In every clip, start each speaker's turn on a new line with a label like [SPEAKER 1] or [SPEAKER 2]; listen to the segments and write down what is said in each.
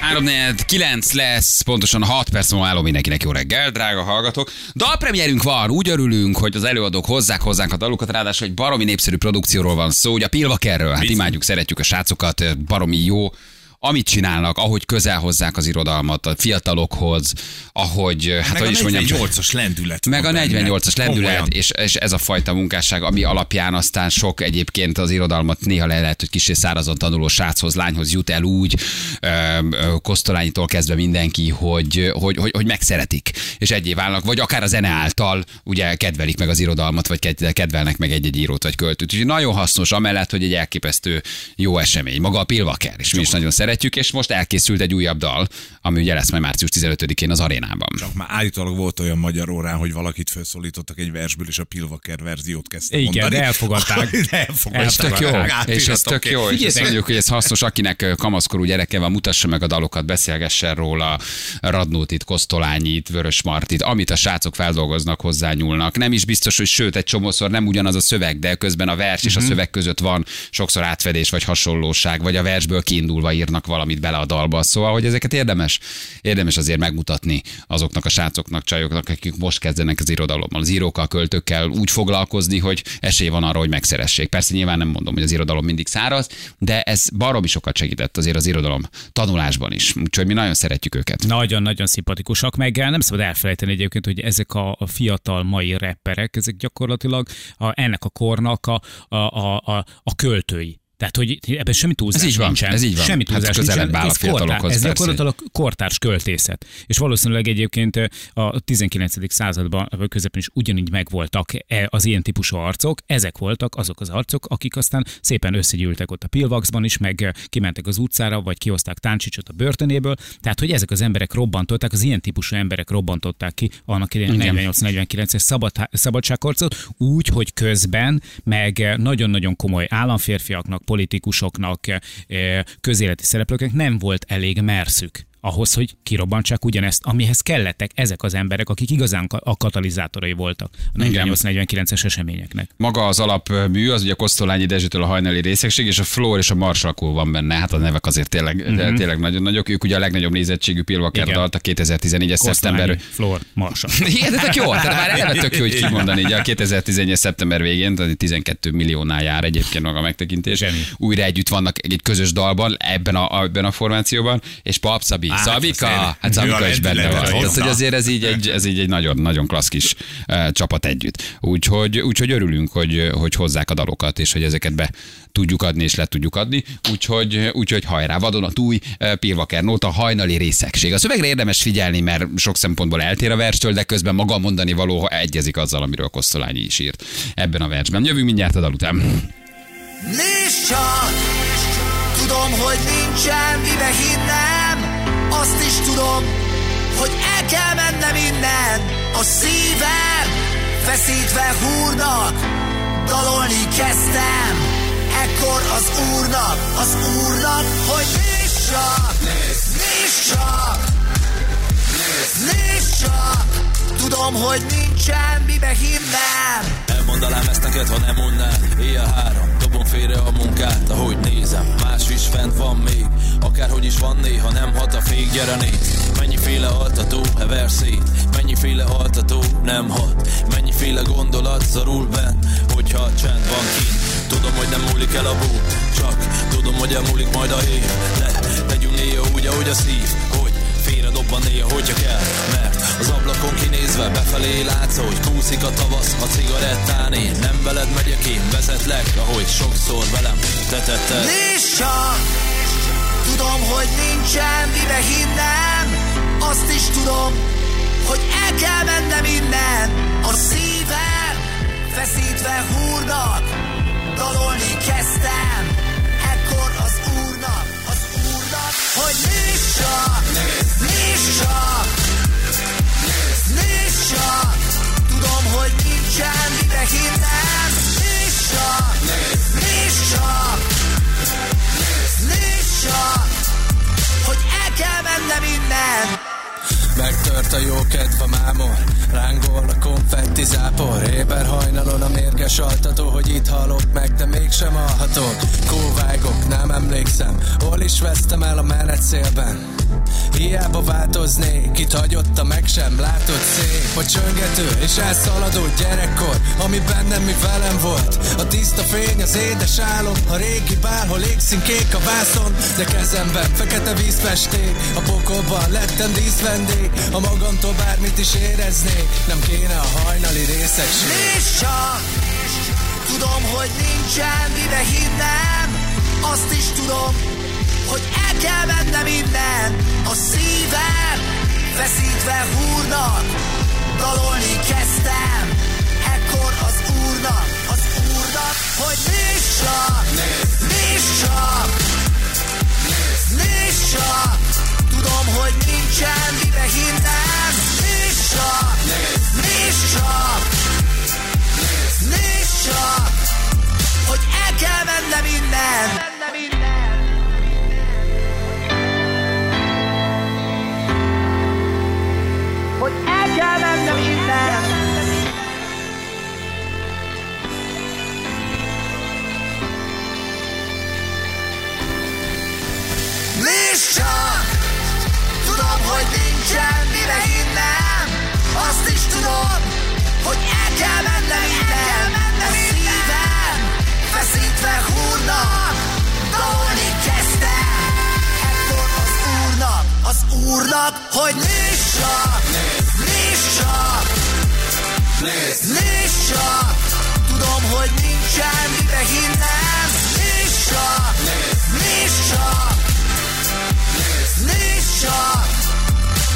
[SPEAKER 1] 3 9 lesz, pontosan 6 perc múlva állom mindenkinek. Jó reggel, drága hallgatók. Dalpremierünk van, úgy örülünk, hogy az előadók hozzák hozzánk a dalukat, ráadásul egy baromi népszerű produkcióról van szó, ugye a Pilvakerről, hát imádjuk, szeretjük a srácokat, baromi jó amit csinálnak, ahogy közel hozzák az irodalmat a fiatalokhoz, ahogy, hát
[SPEAKER 2] Meg
[SPEAKER 1] hogy
[SPEAKER 2] a
[SPEAKER 1] is mondjam,
[SPEAKER 2] 48-as lendület.
[SPEAKER 1] meg a
[SPEAKER 2] van benne.
[SPEAKER 1] 48-as lendület, és, és ez a fajta munkásság, ami alapján aztán sok egyébként az irodalmat néha le lehet, hogy kicsi szárazon tanuló sráchoz, lányhoz jut el úgy, Kosztolányitól kezdve mindenki, hogy, hogy, hogy, hogy megszeretik, és egyé válnak, vagy akár a zene által ugye kedvelik meg az irodalmat, vagy ked- kedvelnek meg egy-egy írót vagy költőt. Úgyhogy nagyon hasznos, amellett, hogy egy elképesztő jó esemény. Maga a Pilvaker, és mi is nagyon szeretjük, és most elkészült egy újabb dal, ami ugye lesz majd március 15-én az arénában.
[SPEAKER 2] Csak már állítólag volt olyan magyar órán, hogy valakit felszólítottak egy versből, és a Pilvaker verziót kezdte
[SPEAKER 3] Igen,
[SPEAKER 2] mondani.
[SPEAKER 3] de elfogadták.
[SPEAKER 2] elfogadták.
[SPEAKER 1] És tök jó, és ez tök jó, és
[SPEAKER 3] Figyeljetek.
[SPEAKER 1] mondjuk, hogy ez hasznos, akinek kamaszkorú gyereke van, mutassa meg a dalokat, beszélgessen róla, Radnótit, Kosztolányit, Vörös Martit, amit a srácok feldolgoznak, hozzányúlnak. Nem is biztos, hogy sőt, egy csomószor nem ugyanaz a szöveg, de közben a vers és a szöveg között van sokszor átfedés vagy hasonlóság, vagy a versből kiindulva írnak valamit bele a dalba. Szóval, hogy ezeket érdemes, érdemes azért megmutatni azoknak a srácoknak, csajoknak, akik most kezdenek az irodalommal, az írókkal, költőkkel úgy foglalkozni, hogy esély van arra, hogy megszeressék. Persze nyilván nem mondom, hogy az irodalom mindig száraz, de ez baromi sokat segített azért az irodalom tanulásban is. Úgyhogy mi nagyon szeretjük őket.
[SPEAKER 3] Nagyon-nagyon szimpatikusak, meg nem szabad elfelejteni egyébként, hogy ezek a, fiatal mai rapperek, ezek gyakorlatilag a, ennek a kornak a, a, a, a költői. Tehát, hogy ebben semmi túlzás
[SPEAKER 1] Ez így van,
[SPEAKER 3] nincsen.
[SPEAKER 1] ez így van.
[SPEAKER 3] Semmi
[SPEAKER 1] Hát
[SPEAKER 3] túlzás
[SPEAKER 1] közelebb
[SPEAKER 3] nincsen.
[SPEAKER 1] áll a
[SPEAKER 3] Ez, kortár, ez gyakorlatilag kortárs költészet. És valószínűleg egyébként a 19. században közepén is ugyanígy megvoltak e- az ilyen típusú arcok. Ezek voltak azok az arcok, akik aztán szépen összegyűltek ott a Pilvaxban is, meg kimentek az utcára, vagy kihozták Táncsicsot a börtönéből. Tehát, hogy ezek az emberek robbantották, az ilyen típusú emberek robbantották ki annak idején
[SPEAKER 1] Igen.
[SPEAKER 3] 48-49-es szabad, szabadságharcot, úgy, hogy közben meg nagyon-nagyon komoly államférfiaknak, politikusoknak, eh, közéleti szereplőknek nem volt elég merszük ahhoz, hogy kirobbantsák ugyanezt, amihez kellettek ezek az emberek, akik igazán a katalizátorai voltak a
[SPEAKER 1] Igen.
[SPEAKER 3] 48-49-es eseményeknek.
[SPEAKER 1] Maga az alapmű, az ugye Kosztolányi Dezsőtől a hajnali részegség, és a Flór és a Marsalkó van benne. Hát a nevek azért tényleg, uh-huh. tényleg nagyon nagyok. Ők ugye a legnagyobb nézettségű Pilvaker
[SPEAKER 3] Igen.
[SPEAKER 1] dalt a 2014-es szeptember.
[SPEAKER 3] Kosztolányi, Flor, Marsa.
[SPEAKER 1] Igen, de tök jó, tehát már eleve tök jó, hogy kimondani, ugye a 2011 szeptember végén, tehát 12 milliónál jár egyébként maga a megtekintés.
[SPEAKER 3] Zseni.
[SPEAKER 1] Újra együtt vannak egy közös dalban, ebben a, ebben a formációban, és Pap Szabi,
[SPEAKER 2] Hát,
[SPEAKER 1] Szabika, hát Szabika
[SPEAKER 2] a
[SPEAKER 1] is benne van. Tehát, hogy azért ez így egy, ez így egy nagyon, nagyon klassz kis uh, csapat együtt. Úgyhogy, úgyhogy örülünk, hogy, hogy hozzák a dalokat, és hogy ezeket be tudjuk adni, és le tudjuk adni. Úgyhogy, úgyhogy hajrá, vadonatúj uh, Pilvaker nóta, hajnali részegség. A szövegre érdemes figyelni, mert sok szempontból eltér a verstől, de közben maga a mondani való egyezik azzal, amiről Kosztolányi is írt ebben a versben. Jövünk mindjárt a dal után.
[SPEAKER 4] Nézd csak, tudom, hogy nincsen mibe hinnem, azt is tudom, hogy el kell mennem innen. A szívem feszítve húrnak, dalolni kezdtem. Ekkor az úrnak, az úrnak, hogy nézd csak, nézd csak, nézd csak, tudom, hogy nincsen mibe hinnem.
[SPEAKER 5] Elmondanám ezt neked, ha nem mondnál Éjjel három, dobom félre a munkát Ahogy nézem, más is fent van még Akárhogy is van néha nem hat a fék Gyere nézd, mennyiféle altató hever szét Mennyiféle altató nem hat? Mennyiféle gondolat szorul benn Hogyha csend van kint? Tudom, hogy nem múlik el a bú Csak tudom, hogy elmúlik majd a hír De legyünk néha úgy, ahogy a szív Hogy félre dobban néha, hogyha kell. Mert az ablakon kinézve befelé látsz, hogy kúszik a tavasz a cigarettán. Én nem veled megyek, én vezetlek, ahogy sokszor velem te tetted
[SPEAKER 4] Nézd csak, tudom, hogy nincsen mibe hinnem, azt is tudom, hogy el kell mennem innen. A szívem feszítve húrnak, dalolni kezdtem. Ekkor az úrnak, az úrnak, hogy nézd csak, nézd csak, nézd csak, tudom, hogy nincsen mibe hinnem. Nézd csak, nézd csak, Csak, hogy el kell mennem innen.
[SPEAKER 5] Megtört a jó kedve mámor Rángol a konfetti zápor Éber hajnalon a mérges altató Hogy itt halok meg, de mégsem alhatok. Kóvágok, nem emlékszem Hol is vesztem el a menet szélben? Hiába változnék, itt hagyott a meg sem látott szép. A csöngető és elszaladó gyerekkor Ami bennem mi velem volt. A tiszta fény, az édes álom A régi bár, hol égszín kék a vászon. De kezemben fekete vízfesték A pokolban lettem díszvendég. A magamtól bármit is éreznék Nem kéne a hajnali részegség.
[SPEAKER 4] Csak! Tudom, hogy nincsen mire hinnem. Azt is tudom, hogy el kell mennem innen. A szívem feszítve húrnak. Dalolni kezdtem. Ekkor az úrnak, az úrnak Hogy nézd csak, csak! Tudom, hogy nincsen mire hinnem nézd csak Nézd csak, hogy el kell. Hogy el kell mennem csak! Tudom, hogy nincsen mire hinnem Azt is tudom, hogy el kell mennem innen. A szívem feszítve húrnak Dalolni kezdtem Ekkor az úrnak, az úrnak Hogy nézd csak, nézd. Csak Nézd csak Tudom, hogy nincsen mire hinnem. Nézd csak, nézd csak Nézd csak,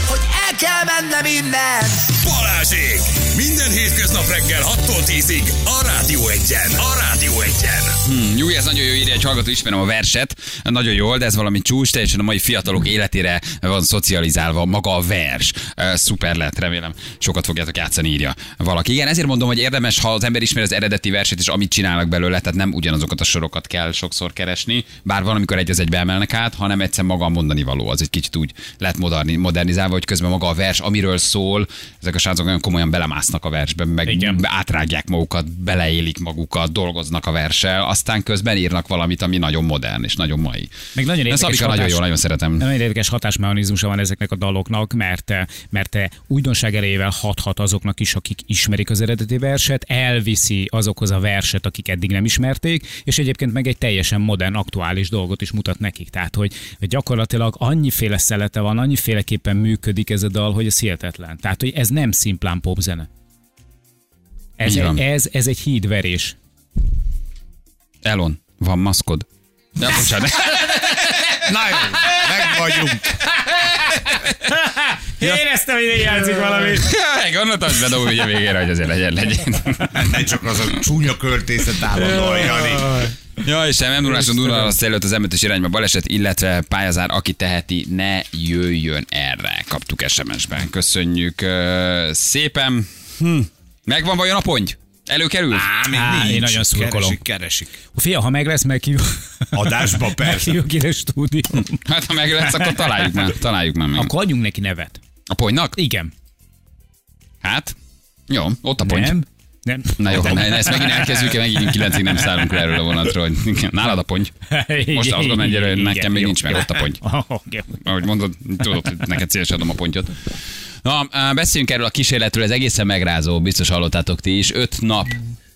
[SPEAKER 4] hogy el kell mennem innen
[SPEAKER 6] Balázsék! Minden hétköznap reggel 6-tól 10-ig a Rádió Egyen. A Rádió Egyen.
[SPEAKER 1] Hmm, Jó, ez nagyon jó írja, egy hallgató, ismerem a verset. Nagyon jól, de ez valami csúcs, teljesen a mai fiatalok életére van szocializálva maga a vers. Szuper lett, remélem. Sokat fogjátok játszani, írja valaki. Igen, ezért mondom, hogy érdemes, ha az ember ismeri az eredeti verset, és amit csinálnak belőle, tehát nem ugyanazokat a sorokat kell sokszor keresni, bár van, amikor egy az egybe emelnek át, hanem egyszer maga a mondani való. Az egy kicsit úgy lett moderni, modernizálva, hogy közben maga a vers, amiről szól, ezek a srácok nagyon komolyan belemásznak a versbe, meg
[SPEAKER 3] Igen.
[SPEAKER 1] átrágják magukat, beleélik magukat, dolgoznak a verssel, aztán közben írnak valamit, ami nagyon modern és nagyon mai.
[SPEAKER 3] Meg nagyon
[SPEAKER 1] De
[SPEAKER 3] érdekes
[SPEAKER 1] Szabika nagyon
[SPEAKER 3] hatás-
[SPEAKER 1] jó, nagyon szeretem.
[SPEAKER 3] Nagyon érdekes hatásmechanizmusa van ezeknek a daloknak, mert, mert újdonság erejével hathat azoknak is, akik ismerik az eredeti verset, elviszi azokhoz a verset, akik eddig nem ismerték, és egyébként meg egy teljesen modern, aktuális dolgot is mutat nekik. Tehát, hogy hogy gyakorlatilag annyiféle szelete van, annyiféleképpen működik ez a dal, hogy ez hihetetlen. Tehát, hogy ez nem szimplán popzene. Ez,
[SPEAKER 1] van.
[SPEAKER 3] ez, ez egy hídverés.
[SPEAKER 1] Elon, van maszkod? Ja, bocsánat.
[SPEAKER 2] Na jó, meg vagyunk.
[SPEAKER 3] Éreztem, hogy játszik valami.
[SPEAKER 1] Gondoltam, hogy bedobom ugye végére, hogy azért legyen, legyen.
[SPEAKER 2] Ne csak az a csúnya költészet állandóan, Jani.
[SPEAKER 1] Ja, és nem nuláson durva azt előtt az emetes irányba baleset, illetve pályázár, aki teheti, ne jöjjön erre. Kaptuk SMS-ben. Köszönjük ö, szépen. Hm. Megvan vajon a ponty? Előkerül?
[SPEAKER 2] Á, még
[SPEAKER 3] Á,
[SPEAKER 2] nincs.
[SPEAKER 3] én nagyon szurkolom.
[SPEAKER 2] Keresik, keresik.
[SPEAKER 3] Fia, ha meg lesz, meghívjuk.
[SPEAKER 2] Adásba persze.
[SPEAKER 3] Meghívjuk ide stúdió.
[SPEAKER 1] Hát ha meg lesz, akkor találjuk már. Találjuk már meg.
[SPEAKER 3] Akkor adjunk neki nevet.
[SPEAKER 1] A ponynak?
[SPEAKER 3] Igen.
[SPEAKER 1] Hát, jó, ott a ponty.
[SPEAKER 3] Nem? Nem.
[SPEAKER 1] Na jó, ne, ezt megint elkezdjük, megint kilencig nem szállunk le erről a vonatról. hogy igen, Nálad a ponty. Most azt gondolom hogy nekem még nincs meg ott a ponty. Ahogy mondod, tudod, hogy neked szívesen adom a pontyot. Na, beszéljünk erről a kísérletről, ez egészen megrázó, biztos hallottátok ti is. Öt nap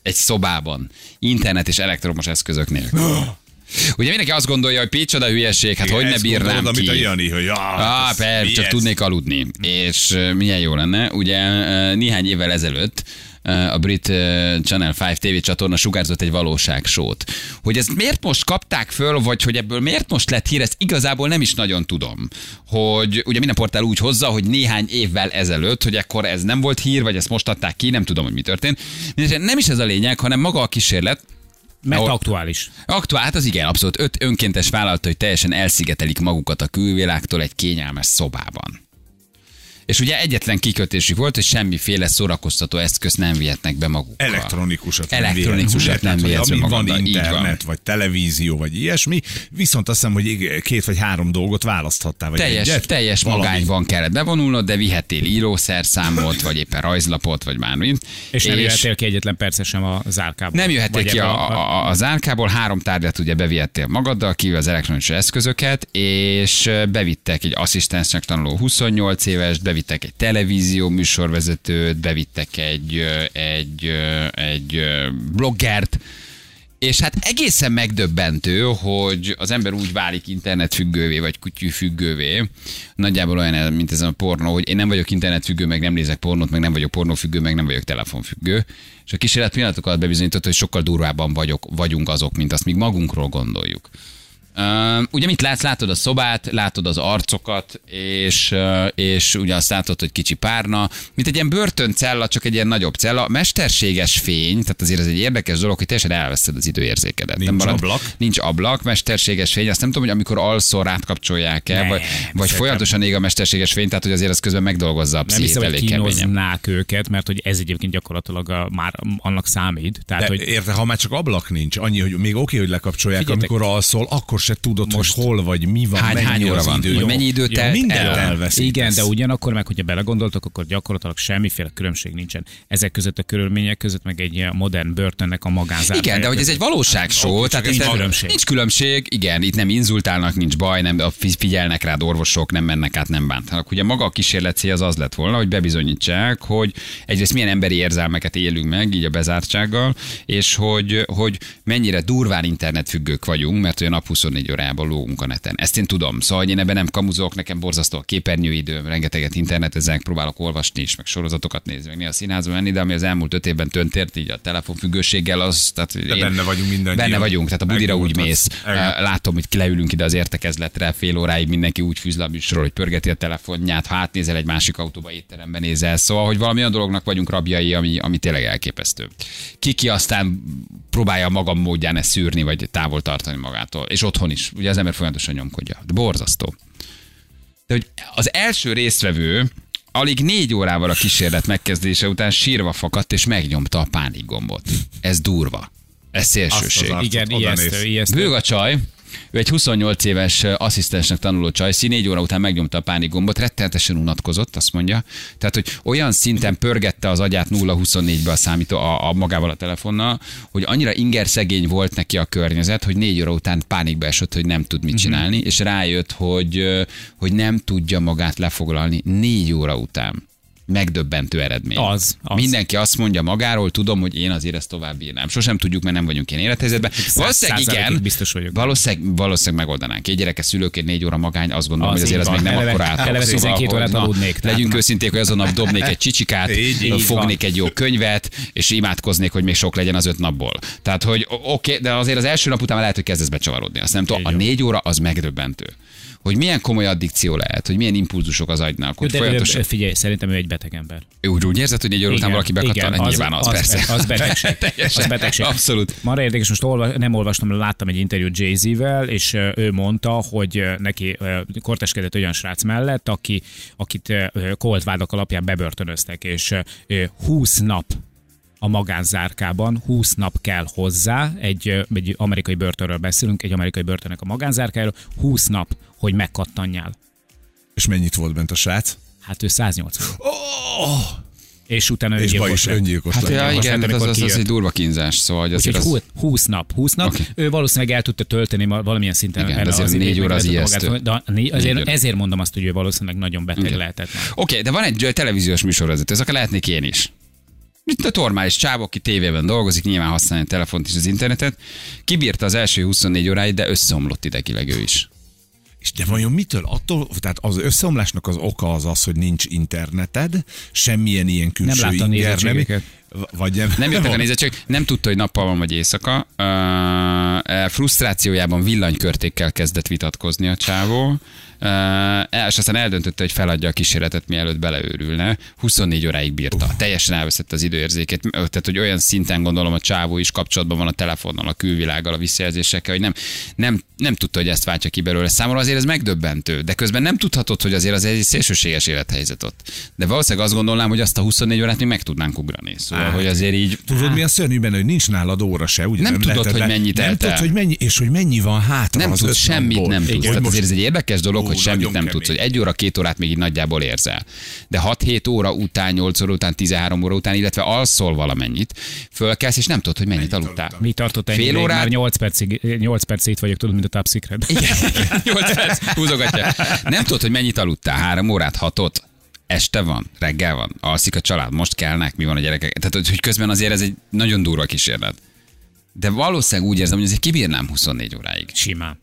[SPEAKER 1] egy szobában, internet és elektromos eszközök nélkül. Ugye mindenki azt gondolja, hogy picsoda hülyeség, hát hogy ne bírnám
[SPEAKER 2] gondolod, amit a
[SPEAKER 1] ki.
[SPEAKER 2] Jani, hogy ah,
[SPEAKER 1] persze, csak
[SPEAKER 2] ez?
[SPEAKER 1] tudnék aludni. És milyen jó lenne. Ugye néhány évvel ezelőtt a brit uh, Channel 5 TV csatorna sugárzott egy valóságsót. Hogy ezt miért most kapták föl, vagy hogy ebből miért most lett hír, ezt igazából nem is nagyon tudom. Hogy ugye minden portál úgy hozza, hogy néhány évvel ezelőtt, hogy ekkor ez nem volt hír, vagy ezt most adták ki, nem tudom, hogy mi történt. Nem is ez a lényeg, hanem maga a kísérlet,
[SPEAKER 3] Mert
[SPEAKER 1] Ahol-
[SPEAKER 3] aktuális.
[SPEAKER 1] Aktuál, hát az igen, abszolút. Öt önkéntes vállalta, hogy teljesen elszigetelik magukat a külvilágtól egy kényelmes szobában. És ugye egyetlen kikötésük volt, hogy semmiféle szórakoztató eszközt nem vihetnek be magukkal.
[SPEAKER 2] Elektronikusat
[SPEAKER 1] Elektronikusat nem
[SPEAKER 2] vihetsz,
[SPEAKER 1] vihetsz be
[SPEAKER 2] ami van
[SPEAKER 1] így van.
[SPEAKER 2] internet, vagy televízió, vagy ilyesmi, viszont azt hiszem, hogy két vagy három dolgot választhattál, vagy
[SPEAKER 1] Teljes,
[SPEAKER 2] egyet.
[SPEAKER 1] teljes
[SPEAKER 2] Valami.
[SPEAKER 1] magányban kellett bevonulnod, de vihettél írószerszámot, vagy éppen rajzlapot, vagy bármit.
[SPEAKER 3] És nem jöttél ki egyetlen percet sem a zárkából.
[SPEAKER 1] Nem jöhettél
[SPEAKER 3] Vagy
[SPEAKER 1] ki a, a, a zárkából, három tárgyat ugye bevihettél magaddal, kívül az elektronikus eszközöket, és bevittek egy asszisztensnek tanuló 28 éves, bevittek egy televízió műsorvezetőt, bevittek egy, egy, egy bloggert, és hát egészen megdöbbentő, hogy az ember úgy válik internetfüggővé, vagy kutyűfüggővé, nagyjából olyan, mint ez a pornó, hogy én nem vagyok internetfüggő, meg nem nézek pornót, meg nem vagyok pornófüggő, meg nem vagyok telefonfüggő. És a kísérlet pillanatok alatt bebizonyította, hogy sokkal durvábban vagyok, vagyunk azok, mint azt még magunkról gondoljuk. Uh, ugye mit látsz? Látod a szobát, látod az arcokat, és, uh, és ugye azt látod, hogy kicsi párna, mint egy ilyen börtöncella, csak egy ilyen nagyobb cella. Mesterséges fény, tehát azért ez egy érdekes dolog, hogy teljesen elveszed az időérzékedet.
[SPEAKER 2] Nincs ablak?
[SPEAKER 1] Nincs ablak, mesterséges fény. Azt nem tudom, hogy amikor alszol rátkapcsolják-e,
[SPEAKER 3] Nem,
[SPEAKER 1] vagy, vagy folyamatosan ég a mesterséges fény, tehát hogy azért az közben megdolgozza a
[SPEAKER 3] Nem hiszem,
[SPEAKER 1] pszichét
[SPEAKER 3] hogy
[SPEAKER 1] elég keményen.
[SPEAKER 3] kínoznák őket, mert hogy ez egyébként gyakorlatilag a, már annak számít. Tehát,
[SPEAKER 2] De
[SPEAKER 3] hogy
[SPEAKER 2] érte, ha már csak ablak nincs, annyi, hogy még oké, hogy lekapcsolják,
[SPEAKER 3] Figyeljetek.
[SPEAKER 2] amikor alszol, akkor se tudod, most hogy hol vagy, mi van,
[SPEAKER 1] Hány-
[SPEAKER 2] mennyi
[SPEAKER 1] hány óra van,
[SPEAKER 2] idő.
[SPEAKER 1] hogy mennyi időt telt
[SPEAKER 2] mindent
[SPEAKER 1] el.
[SPEAKER 2] elveszítesz.
[SPEAKER 3] Igen, de ugyanakkor meg, hogyha belegondoltok, akkor gyakorlatilag semmiféle különbség nincsen. Ezek között a körülmények között, meg egy modern börtönnek a magánzár.
[SPEAKER 1] Igen, de hogy ez egy valóságshow,
[SPEAKER 2] Akkor
[SPEAKER 1] tehát
[SPEAKER 3] nincs különbség.
[SPEAKER 1] nincs különbség, igen, itt nem inzultálnak, nincs baj, nem fi- figyelnek rád orvosok, nem mennek át, nem bántanak. Ugye maga a kísérlet célja az az lett volna, hogy bebizonyítsák, hogy egyrészt milyen emberi érzelmeket élünk meg, így a bezártsággal, és hogy, hogy mennyire durván internetfüggők vagyunk, mert olyan nap 24 órában lógunk a neten. Ezt én tudom, szóval hogy én ebben nem kamuzok, nekem borzasztó a képernyőidőm, rengeteget internetezek, próbálok olvasni is, meg sorozatokat nézni, meg néha színházba menni, de ami az elmúlt öt évben töntért, így a telefonfüggőséggel, az, tehát
[SPEAKER 2] De benne vagyunk mindannyian.
[SPEAKER 1] Benne vagyunk, tehát a budira úgy mész. Látom, hogy leülünk ide az értekezletre, fél óráig mindenki úgy fűz le a műsorról, hogy pörgeti a telefonját, ha átnézel egy másik autóba, étteremben nézel. Szóval, hogy valami olyan dolognak vagyunk rabjai, ami, ami tényleg elképesztő. Kiki aztán próbálja a maga módján ezt szűrni, vagy távol tartani magától. És otthon is. Ugye az ember folyamatosan nyomkodja. De borzasztó. De hogy az első résztvevő alig négy órával a kísérlet megkezdése után sírva fakadt, és megnyomta a pánikgombot. Ez durva. Ez szélsőség.
[SPEAKER 2] Azt az
[SPEAKER 3] Igen, ijesztő, ijesztő.
[SPEAKER 1] Bőg a csaj, ő egy 28 éves asszisztensnek tanuló csajszi, négy óra után megnyomta a pánikgombot, rettenetesen unatkozott, azt mondja. Tehát, hogy olyan szinten pörgette az agyát 0-24-be a számító a, a magával a telefonnal, hogy annyira inger szegény volt neki a környezet, hogy négy óra után pánikba esett, hogy nem tud mit csinálni, és rájött, hogy, hogy nem tudja magát lefoglalni négy óra után. Megdöbbentő eredmény.
[SPEAKER 3] Az, az.
[SPEAKER 1] Mindenki azt mondja magáról, tudom, hogy én azért ezt tovább bírnám. Sosem tudjuk, mert nem vagyunk ilyen élethelyzetben. Valószínűleg igen.
[SPEAKER 3] biztos vagyok.
[SPEAKER 1] Valószínűleg, valószínűleg megoldanánk. Egy gyereke szülőként négy óra magány, azt gondolom,
[SPEAKER 3] Az
[SPEAKER 1] hogy azért ez még
[SPEAKER 3] van.
[SPEAKER 1] nem
[SPEAKER 3] Eleve-
[SPEAKER 1] akkor átok.
[SPEAKER 3] eleve 12
[SPEAKER 1] hogy
[SPEAKER 3] órát
[SPEAKER 1] na,
[SPEAKER 3] aludnék,
[SPEAKER 1] Legyünk őszinték, hogy azon nap dobnék egy csicsikát,
[SPEAKER 2] Így, így
[SPEAKER 1] fognék egy jó könyvet, és imádkoznék, hogy még sok legyen az öt napból. Tehát, hogy oké, de azért az első nap után lehet, hogy kezdesz becsavarodni. Azt nem tudom, a
[SPEAKER 3] van.
[SPEAKER 1] négy óra az megdöbbentő. Hogy milyen komoly addikció lehet, hogy milyen impulzusok az agynak, hogy
[SPEAKER 3] De, de,
[SPEAKER 1] folyamatosan.
[SPEAKER 3] figyelj, szerintem ő egy beteg ember.
[SPEAKER 1] Ő úgy, úgy érzed, hogy egy óra után valaki bekattan?
[SPEAKER 3] igen,
[SPEAKER 1] Nyilván az, persze.
[SPEAKER 3] Az betegség.
[SPEAKER 1] Teljesen.
[SPEAKER 3] az betegség.
[SPEAKER 1] Abszolút.
[SPEAKER 3] Marra érdekes, most olva, nem olvastam, láttam egy interjút Jay-Z-vel, és ö, ő mondta, hogy neki korteskedett olyan srác mellett, aki, akit kolt vádak alapján bebörtönöztek, és ö, 20 nap a magánzárkában 20 nap kell hozzá, egy, egy amerikai börtönről beszélünk, egy amerikai börtönnek a magánzárkájáról, 20 nap, hogy megkattanjál.
[SPEAKER 2] És mennyit volt bent a srác?
[SPEAKER 3] Hát ő 180. És utána
[SPEAKER 2] És
[SPEAKER 3] öngyilkos
[SPEAKER 2] is öngyilkos
[SPEAKER 1] Hát ja, igen,
[SPEAKER 3] hát,
[SPEAKER 1] az, az, az, egy durva kínzás, szóval hogy azért
[SPEAKER 3] Úgyhogy
[SPEAKER 1] az...
[SPEAKER 3] hú- 20 nap, 20 nap. Okay. Ő valószínűleg el tudta tölteni valamilyen szinten.
[SPEAKER 1] Igen, azért
[SPEAKER 3] az
[SPEAKER 1] négy óra az ijesztő.
[SPEAKER 3] magát- De azért,
[SPEAKER 1] Négy
[SPEAKER 3] ezért mondom azt, hogy ő valószínűleg nagyon beteg
[SPEAKER 1] Igen.
[SPEAKER 3] lehetett.
[SPEAKER 1] Oké, de van egy televíziós műsorvezető, ez akár lehetnék én is. Mint a normális csávó, aki tévében dolgozik, nyilván használja a telefont és az internetet. Kibírta az első 24 óráit, de összeomlott idegileg ő is.
[SPEAKER 2] És de vajon mitől? Attól, tehát az összeomlásnak az oka az az, hogy nincs interneted, semmilyen ilyen külső
[SPEAKER 3] látta a
[SPEAKER 2] inger, nem, vagy nem,
[SPEAKER 1] Nem jöttek a nézettség, nem tudta, hogy nappal van vagy éjszaka, Eh, Frusztrációjában villanykörtékkel kezdett vitatkozni a csávó. És aztán eldöntötte, hogy feladja a kísérletet, mielőtt beleőrülne. 24 óráig bírta. Teljesen elveszette az időérzékét. Tehát, hogy olyan szinten gondolom a csávó is kapcsolatban van a telefonnal, a külvilággal, a visszajelzésekkel, hogy nem, nem, nem tudta, hogy ezt váltja ki belőle. Számomra azért ez megdöbbentő. De közben nem tudhatod, hogy azért az egy szélsőséges élethelyzet ott. De valószínűleg azt gondolnám, hogy azt a 24 órát mi meg tudnánk ugrani. Szóval,
[SPEAKER 2] Á,
[SPEAKER 1] hogy azért így.
[SPEAKER 2] Tudod, mi a szörnyű benne, hogy nincs nálad óra se, ugye?
[SPEAKER 1] Nem tudod,
[SPEAKER 2] leheted
[SPEAKER 1] hogy mennyit
[SPEAKER 2] Nem tudod, hogy mennyi, és hogy mennyi van hátra
[SPEAKER 1] Nem tudsz semmit, nem tudsz. Tehát
[SPEAKER 2] most-
[SPEAKER 1] azért ez egy érdekes dolog,
[SPEAKER 2] Ó,
[SPEAKER 1] hogy semmit nem
[SPEAKER 2] kemény.
[SPEAKER 1] tudsz, hogy egy óra, két órát még így nagyjából érzel. De 6-7 óra után, 8 óra után, 13 óra után, illetve alszol valamennyit, fölkelsz, és nem tudod, hogy mennyit aludtál.
[SPEAKER 3] Mi tartott ennyi
[SPEAKER 1] Fél órát?
[SPEAKER 3] Már 8 percig, 8 percig itt vagyok, tudod, mint a Top Secret.
[SPEAKER 1] Igen, 8 perc, húzogatja. Nem tudod, hogy mennyit aludtál, három órát, hatot. Este van, reggel van, alszik a család, most kelnek, mi van a gyerekek. Tehát, hogy- hogy közben azért ez egy nagyon durva kísérlet. De valószínűleg úgy érzem, hogy azért kibírnám 24 óráig.
[SPEAKER 3] Simán.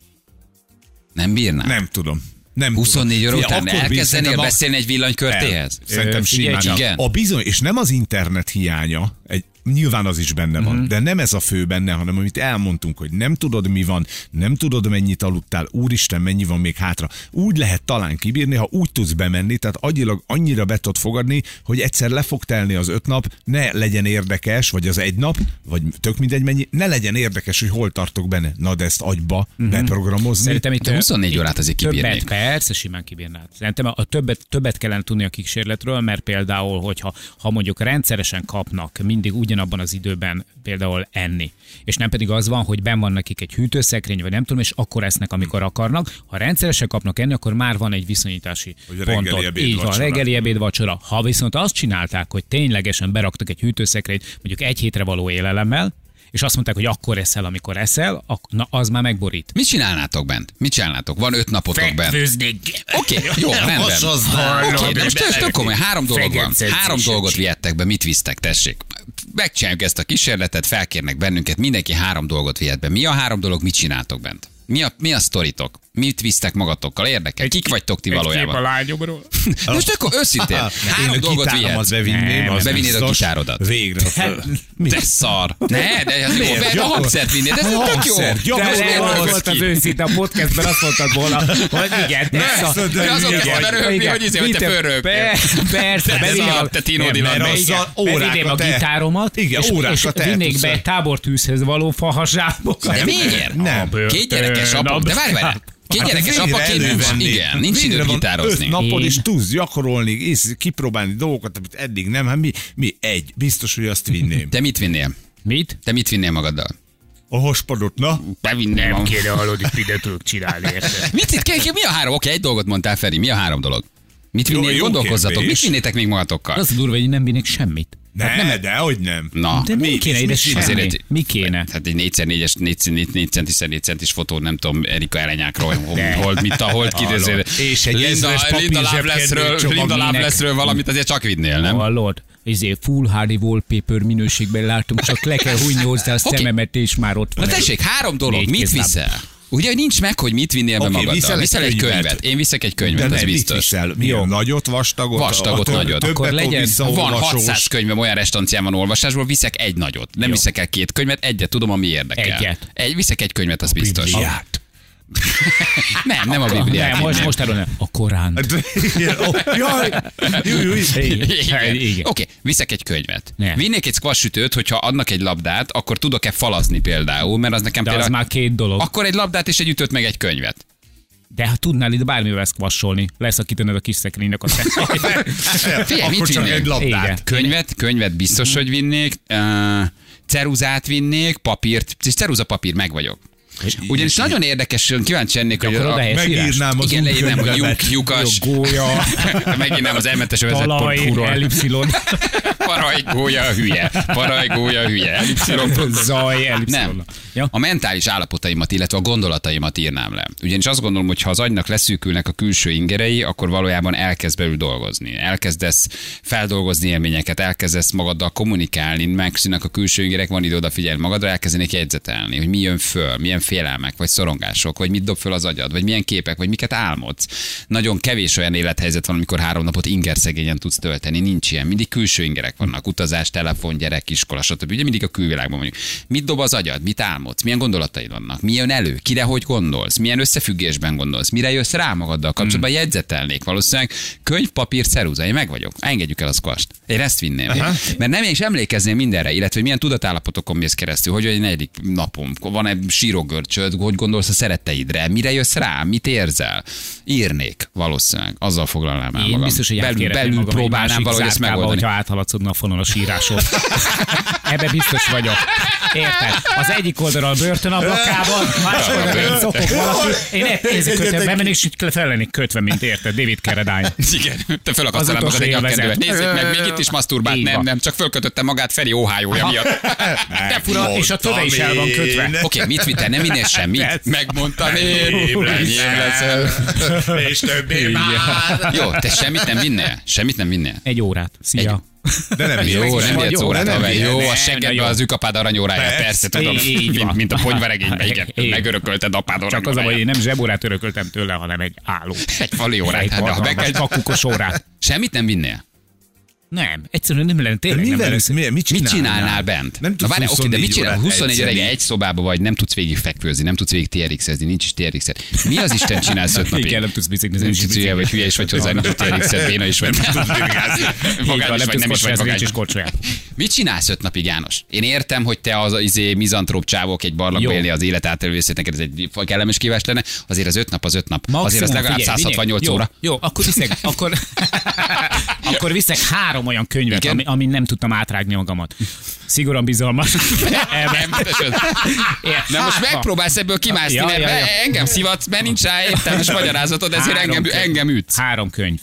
[SPEAKER 1] Nem bírnám?
[SPEAKER 2] Nem tudom. Nem
[SPEAKER 1] 24 óra után elkezdenél
[SPEAKER 2] a-
[SPEAKER 1] beszélni egy villanykörtéhez?
[SPEAKER 2] El. Szerintem simán.
[SPEAKER 1] igen.
[SPEAKER 2] A bizony, és nem az internet hiánya, egy, nyilván az is benne van,
[SPEAKER 1] Mhm.
[SPEAKER 2] de nem ez a fő benne, hanem amit elmondtunk, hogy nem tudod mi van, nem tudod mennyit aludtál, úristen, mennyi van még hátra. Úgy lehet talán kibírni, ha úgy tudsz bemenni, tehát agyilag annyira be tudod fogadni, hogy egyszer le fog telni az öt nap, ne legyen érdekes, vagy az egy nap, vagy tök mindegy mennyi, ne legyen érdekes, hogy hol tartok benne. Na de ezt agyba beprogramozni.
[SPEAKER 3] Szerintem itt
[SPEAKER 1] De 24 órát azért
[SPEAKER 3] Többet,
[SPEAKER 1] kibírnék.
[SPEAKER 3] persze, simán kibírnád. Szerintem a többet, többet kellene tudni a kísérletről, mert például, hogyha ha mondjuk rendszeresen kapnak mindig ugyanabban az időben például enni, és nem pedig az van, hogy ben van nekik egy hűtőszekrény, vagy nem tudom, és akkor esznek, amikor akarnak. Ha rendszeresen kapnak enni, akkor már van egy viszonyítási
[SPEAKER 2] Hogy reggeli
[SPEAKER 3] Így van, reggeli ebéd, vacsora. Ha viszont azt csinálták, hogy ténylegesen beraktak egy hűtőszekrényt, mondjuk egy hétre való élelemmel, és azt mondták, hogy akkor eszel, amikor eszel, ak- na az már megborít.
[SPEAKER 1] Mit csinálnátok bent? Mit csinálnátok? Van öt napotok bent. Oké, jó, rendben. Oké, de most tök, tök komoly, három dolog van. Három dolgot vihettek be, mit visztek, tessék. Megcsináljuk ezt a kísérletet, felkérnek bennünket, mindenki három dolgot vihet be. Mi a három dolog, mit csináltok bent? Mi a, mi a sztoritok? Mit visztek magatokkal? Érdekel? Kik vagytok ti valójában?
[SPEAKER 3] lányomról.
[SPEAKER 1] De most akkor őszintén, három
[SPEAKER 2] Én a
[SPEAKER 1] dolgot
[SPEAKER 2] gitáromat
[SPEAKER 1] vihet.
[SPEAKER 2] bevinném,
[SPEAKER 3] Nem,
[SPEAKER 2] az
[SPEAKER 1] bevinnéd a gitárodat.
[SPEAKER 2] Végre.
[SPEAKER 1] De szar. Ne, de ez jó,
[SPEAKER 2] Miért?
[SPEAKER 1] de a hangszert vinnéd, ez tök jó.
[SPEAKER 3] Az
[SPEAKER 1] rögöz
[SPEAKER 3] volt az őszinte, a podcastben azt mondtad volna, hogy igen, de
[SPEAKER 1] Ne, azon kezdve röhögni, hogy izé, hogy te.
[SPEAKER 3] Pe- Persze, bevinném a-
[SPEAKER 1] te Tino
[SPEAKER 3] bevinném a gitáromat, és, vinnék be egy tábortűzhez való fahasábokat.
[SPEAKER 1] De miért?
[SPEAKER 2] Nem.
[SPEAKER 1] Két gyerekes apa, de várj, várj. Két
[SPEAKER 2] Hát
[SPEAKER 1] gyerekes
[SPEAKER 2] végre
[SPEAKER 1] apa,
[SPEAKER 2] elővenni.
[SPEAKER 1] Igen, nincs
[SPEAKER 2] Végre
[SPEAKER 1] idő
[SPEAKER 2] van
[SPEAKER 1] gitározni.
[SPEAKER 2] Öt napod is tudsz gyakorolni, és kipróbálni dolgokat, amit eddig nem. Hát mi, mi egy. Biztos, hogy azt vinném.
[SPEAKER 1] Te mit vinnél?
[SPEAKER 3] Mit?
[SPEAKER 1] Te mit vinnél magaddal?
[SPEAKER 2] A hospadot, na?
[SPEAKER 1] Bevinném. a-
[SPEAKER 3] kéne hallod, hogy mindent tudok csinálni?
[SPEAKER 1] Mit itt kell? Mi a három? Oké, egy dolgot mondtál, Feri. Mi a három dolog? Mit vinnél?
[SPEAKER 2] jó
[SPEAKER 1] Gondolkozzatok. Mit vinnétek még magatokkal?
[SPEAKER 3] Az a durva, hogy nem vinnék semmit.
[SPEAKER 2] Ne, de hogy nem.
[SPEAKER 1] Na.
[SPEAKER 3] De mi kéne ide semmi? Mi kéne?
[SPEAKER 1] Hát egy 4x4-es, 4 centis, 4 centis fotó, nem tudom, Erika Elenyákról, hol, mit, a hol kidezél.
[SPEAKER 2] És egy
[SPEAKER 1] Linda, Linda Loveless-ről, Linda. Loveless-ről valamit azért csak vinnél, nem?
[SPEAKER 3] Hallod? Izé, full HD wallpaper minőségben látunk, csak le kell hújni hozzá a szememet, és már ott
[SPEAKER 1] Na
[SPEAKER 3] van.
[SPEAKER 1] tessék, három dolog, mit viszel? Ugye nincs meg, hogy mit vinnél be
[SPEAKER 2] Oké,
[SPEAKER 1] magaddal.
[SPEAKER 2] viszel egy
[SPEAKER 1] Viszel egy
[SPEAKER 2] könyvet.
[SPEAKER 1] könyvet. Én viszek egy
[SPEAKER 2] De
[SPEAKER 1] könyvet,
[SPEAKER 2] nem, mit
[SPEAKER 1] biztos.
[SPEAKER 2] viszel? Milyen nagyot, vastagot?
[SPEAKER 1] Vastagot,
[SPEAKER 2] a
[SPEAKER 1] nagyot.
[SPEAKER 3] Akkor legyen-.
[SPEAKER 1] Van 600 könyvem olyan restancián van olvasásból, viszek egy nagyot. Nem
[SPEAKER 3] Jó.
[SPEAKER 1] viszek el két könyvet, egyet tudom, ami érdekel.
[SPEAKER 3] Egyet.
[SPEAKER 1] Egy, viszek egy könyvet, az biztos.
[SPEAKER 2] Bibliát.
[SPEAKER 1] Nem, nem a Bibliát.
[SPEAKER 3] Nem, most, most erről nem. A Korán.
[SPEAKER 2] Ó, Jaj!
[SPEAKER 1] Oké, viszek egy könyvet.
[SPEAKER 3] Ne.
[SPEAKER 1] Vinnék egy squash hogyha adnak egy labdát, akkor tudok-e falazni például, mert az nekem
[SPEAKER 3] De az
[SPEAKER 1] például...
[SPEAKER 3] már két dolog.
[SPEAKER 1] Akkor egy labdát és egy ütőt meg egy könyvet.
[SPEAKER 3] De ha tudnál itt bármivel squasholni, leszakítanod a kis szekrénynek a.
[SPEAKER 1] Figyelj, mit
[SPEAKER 2] Akkor csak
[SPEAKER 1] vinnék?
[SPEAKER 2] egy labdát.
[SPEAKER 3] Igen.
[SPEAKER 1] Könyvet, könyvet biztos,
[SPEAKER 3] Mhm.
[SPEAKER 1] hogy vinnék. Uh, ceruzát vinnék, papírt, és ceruza papír, meg vagyok. Ugyanis nagyon érdekes, kíváncsi lennék, hogy
[SPEAKER 3] a?
[SPEAKER 2] Megírnám az
[SPEAKER 1] igen, leírnám, hogy lyuk, lyukas,
[SPEAKER 3] gólya,
[SPEAKER 1] megírnám az elmentes
[SPEAKER 3] talaj,
[SPEAKER 1] övezet.hu-ról.
[SPEAKER 3] ellipszilon,
[SPEAKER 1] Parajgója hülye, parajgója hülye, elipszilon.
[SPEAKER 3] zaj, ellipszilon.
[SPEAKER 1] Nem.
[SPEAKER 3] Ja?
[SPEAKER 1] A mentális állapotaimat, illetve a gondolataimat írnám le. Ugyanis azt gondolom, hogy ha az agynak leszűkülnek a külső ingerei, akkor valójában elkezd belül dolgozni. Elkezdesz feldolgozni élményeket, elkezdesz magaddal kommunikálni, megszűnnek a külső ingerek, van idő odafigyelni magadra, elkezdenék jegyzetelni, hogy mi jön föl, milyen félelmek, vagy szorongások, vagy mit dob föl az agyad, vagy milyen képek, vagy miket álmodsz. Nagyon kevés olyan élethelyzet van, amikor három napot ingerszegényen tudsz tölteni. Nincs ilyen. Mindig külső ingerek vannak. Utazás, telefon, gyerek, iskola, stb. Ugye mindig a külvilágban mondjuk. Mit dob az agyad? Mit álmodsz? Álmodsz, milyen gondolataid vannak, mi jön elő, kire hogy gondolsz, milyen összefüggésben gondolsz, mire jössz rá magaddal kapcsolatban, hmm. jegyzetelnék. Valószínűleg könyv, papír, ceruza, én meg vagyok. Engedjük el a squasht. Én ezt vinném. Aha. Mert nem is emlékezném mindenre, illetve hogy milyen tudatállapotokon mész keresztül, hogy egy negyedik napom, van egy sírogörcsöd, hogy gondolsz a szeretteidre, mire jössz rá, mit érzel. Írnék valószínűleg, azzal foglalnám el magam.
[SPEAKER 3] biztos, hogy
[SPEAKER 1] belül, belül próbálnám valahogy ezt megoldani.
[SPEAKER 3] hogyha áthaladsz a fonon a síráson. Ebbe biztos vagyok. Érted? Az egyik oldalon börtönablakában, más oldalon szopok valaki. Én egy pénzkötőbe bemenni, és így fel lennék kötve, mint érted, David Keredány.
[SPEAKER 1] Igen, te talán magad egy nyakkendővel. Nézzék meg, még itt is masturbált. Nem, nem, csak fölkötötte magát Feri óhájója miatt.
[SPEAKER 3] De fura, és a töve is el van kötve.
[SPEAKER 1] Oké, mit vittél? Nem vinnél semmit? Megmondtam én.
[SPEAKER 2] És többé már.
[SPEAKER 1] Jó, te semmit nem vinnél? Semmit nem vinnél?
[SPEAKER 3] Egy órát. Szia.
[SPEAKER 2] De nem
[SPEAKER 1] Jó,
[SPEAKER 2] vihetsz.
[SPEAKER 1] nem
[SPEAKER 3] jó,
[SPEAKER 1] órát,
[SPEAKER 2] nem
[SPEAKER 1] haver. Jó, a seggedbe
[SPEAKER 3] jó.
[SPEAKER 1] az ükapád aranyórája.
[SPEAKER 2] Persze.
[SPEAKER 1] Persze, tudom. Mint, mint a ponyvaregényben, igen. Megörökölted apád
[SPEAKER 3] Csak az a baj,
[SPEAKER 1] aranyóráját.
[SPEAKER 3] én nem zsebórát örököltem tőle, hanem egy álló.
[SPEAKER 1] Egy fali órát.
[SPEAKER 3] Egy
[SPEAKER 1] Hát, de ha be
[SPEAKER 3] hatalmas
[SPEAKER 1] kell-
[SPEAKER 3] kakukos órát.
[SPEAKER 1] Semmit nem vinnél?
[SPEAKER 3] Nem, egyszerűen nem lenne,
[SPEAKER 2] De
[SPEAKER 3] tényleg nem
[SPEAKER 2] mivel,
[SPEAKER 3] lenne.
[SPEAKER 2] mi, mit
[SPEAKER 1] Mit
[SPEAKER 2] csinálnál?
[SPEAKER 1] csinálnál bent?
[SPEAKER 2] Nem
[SPEAKER 1] Na
[SPEAKER 2] tudsz
[SPEAKER 1] várjál, oké, de mit
[SPEAKER 2] 24
[SPEAKER 1] csinál?
[SPEAKER 2] órát
[SPEAKER 1] 24 óráig egy szobába vagy, nem tudsz végig fekvőzni, nem tudsz végig TRX-ezni, nincs is trx Mi az Isten csinálsz öt napig?
[SPEAKER 3] Igen, nem tudsz biciklizni,
[SPEAKER 1] Nincs hülye, vagy hülye is vagy hozzá, nincs TRX-ed, béna is vagy.
[SPEAKER 3] Így van,
[SPEAKER 1] Vagány is
[SPEAKER 3] nem
[SPEAKER 1] vagy,
[SPEAKER 3] tudsz
[SPEAKER 1] nem is vagy
[SPEAKER 3] kocsázni,
[SPEAKER 1] Mit csinálsz öt napig, János? Én értem, hogy te az izé, mizantróp csávok egy barlangba
[SPEAKER 3] Jó.
[SPEAKER 1] élni az élet átelővészét, neked ez egy kellemes kívás lenne, azért az öt nap az öt nap. azért az
[SPEAKER 3] Maximum,
[SPEAKER 1] legalább
[SPEAKER 3] figyelj,
[SPEAKER 1] 168
[SPEAKER 3] jó,
[SPEAKER 1] óra.
[SPEAKER 3] Jó, akkor viszek, akkor, akkor viszek három olyan könyvet, ami, amin nem tudtam átrágni magamat. Szigorúan bizalmas.
[SPEAKER 1] Nem, Nem, most megpróbálsz ebből kimászni,
[SPEAKER 3] Ja,
[SPEAKER 1] mert
[SPEAKER 3] ja, ja.
[SPEAKER 1] engem szivatsz, mert nincs rá értelmes magyarázatod, ezért engem, engem ütsz.
[SPEAKER 3] Három könyv.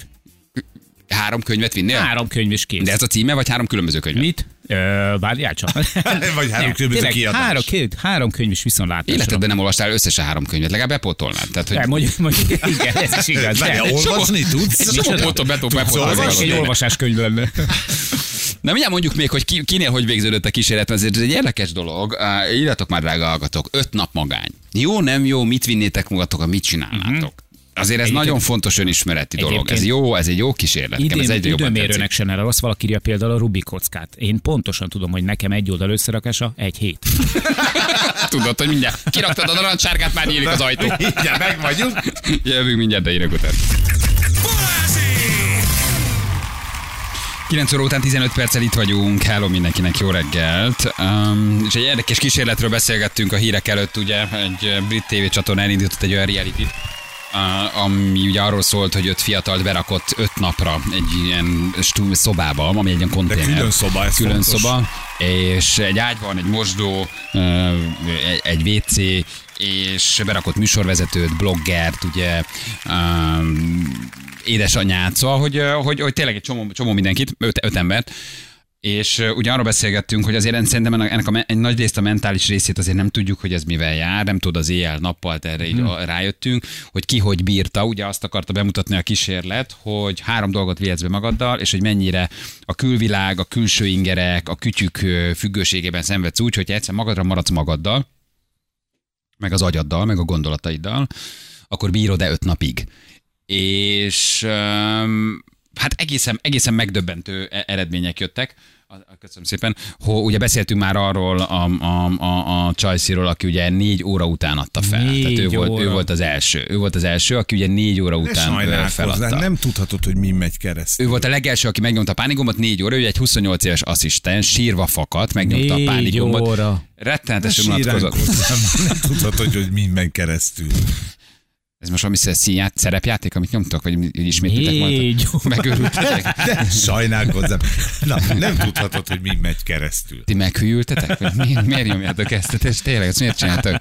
[SPEAKER 1] Három könyvet vinnél?
[SPEAKER 3] Három könyv és kész.
[SPEAKER 1] De ez a címe, vagy három különböző könyv?
[SPEAKER 3] Mit? Ö, várjál csak.
[SPEAKER 2] Vagy három
[SPEAKER 3] Nem,
[SPEAKER 2] különböző kiadás.
[SPEAKER 3] Három, két, három könyv is viszontlátásra.
[SPEAKER 1] Életedben nem olvastál összesen három könyvet, legalább bepótolnád. Tehát, hogy
[SPEAKER 3] De, mondjuk, mondjuk, igen, ez is igaz. De,
[SPEAKER 2] olvasni tudsz?
[SPEAKER 1] a csomó
[SPEAKER 3] Micsoda?
[SPEAKER 1] pontot betó
[SPEAKER 3] ez
[SPEAKER 1] bepótolni.
[SPEAKER 3] egy olvasáskönyv lenne.
[SPEAKER 1] Na mindjárt mondjuk még, hogy ki, kinél hogy végződött a kísérlet, mert ez egy érdekes dolog. Írjatok már, drága hallgatók, öt nap magány. Jó, nem jó, mit vinnétek magatok, mit csinálnátok? Azért ez
[SPEAKER 3] Egyébként-
[SPEAKER 1] nagyon fontos önismereti dolog. Ez jó, ez egy jó kísérlet. Ez
[SPEAKER 3] Idén
[SPEAKER 1] egyre jobban tetszik.
[SPEAKER 3] időmérőnek se ne rossz, valaki írja például a Rubik kockát. Én pontosan tudom, hogy nekem egy oldal összerakása egy hét.
[SPEAKER 1] Tudod, hogy mindjárt kiraktad a narancssárgát, már nyílik az ajtó.
[SPEAKER 2] Igen, meg vagyunk.
[SPEAKER 1] Jövünk mindjárt, de írek után.
[SPEAKER 6] Balázsi!
[SPEAKER 1] 9 óra után 15 perccel itt vagyunk. Hello mindenkinek, jó reggelt. Um, és egy érdekes kísérletről beszélgettünk a hírek előtt, ugye egy brit TV csatorna elindított egy olyan reality ami ugye arról szólt, hogy öt fiatalt berakott öt napra egy ilyen stú- szobába, ami egy ilyen konténer.
[SPEAKER 2] külön szoba, ez
[SPEAKER 1] Külön
[SPEAKER 2] fontos.
[SPEAKER 1] szoba, és egy ágy van, egy mosdó, uh, egy, WC, és berakott műsorvezetőt, bloggert, ugye, édesanyját, szóval, hogy, hogy, hogy tényleg egy csomó, csomó mindenkit, öt, öt embert, és ugye arról beszélgettünk, hogy azért szerintem ennek, a, egy nagy részt a mentális részét azért nem tudjuk, hogy ez mivel jár, nem tud az éjjel-nappal erre így a- rájöttünk, hogy ki hogy bírta, ugye azt akarta bemutatni a kísérlet, hogy három dolgot vihetsz be magaddal, és hogy mennyire a külvilág, a külső ingerek, a kütyük függőségében szenvedsz úgy, hogy egyszer magadra maradsz magaddal, meg az agyaddal, meg a gondolataiddal, akkor bírod-e öt napig. És um, hát egészen, egészen megdöbbentő e- eredmények jöttek. A- a- Köszönöm szépen. Ho, ugye beszéltünk már arról a, a, a, a Csajciról, aki ugye négy óra után adta fel.
[SPEAKER 3] Négy
[SPEAKER 1] Tehát ő volt, ő
[SPEAKER 3] óra.
[SPEAKER 1] volt az első. Ő volt az első, aki ugye négy óra
[SPEAKER 2] Ne
[SPEAKER 1] után
[SPEAKER 2] sajnálkozzál,
[SPEAKER 1] feladta.
[SPEAKER 2] nem tudhatod, hogy mi megy keresztül.
[SPEAKER 1] Ő volt a legelső, aki megnyomta a pánikgombot, négy óra, ő egy 28 éves asszisztens, sírva fakadt, megnyomta a
[SPEAKER 3] Négy
[SPEAKER 1] pánikgombot.
[SPEAKER 3] óra.
[SPEAKER 2] Ne
[SPEAKER 1] Rettenetesen unatkozott.
[SPEAKER 2] nem tudhatod, hogy mi megy keresztül.
[SPEAKER 1] Ez most valami színját, szerepjáték, amit nyomtak, vagy ismételtek majd? Megörültetek?
[SPEAKER 2] De sajnálkozzam. Na, nem tudhatod, hogy mi megy keresztül.
[SPEAKER 1] Ti meghűltetek? Vagy miért, miért nyomjátok ezt? Ez tényleg, ezt miért csináltok?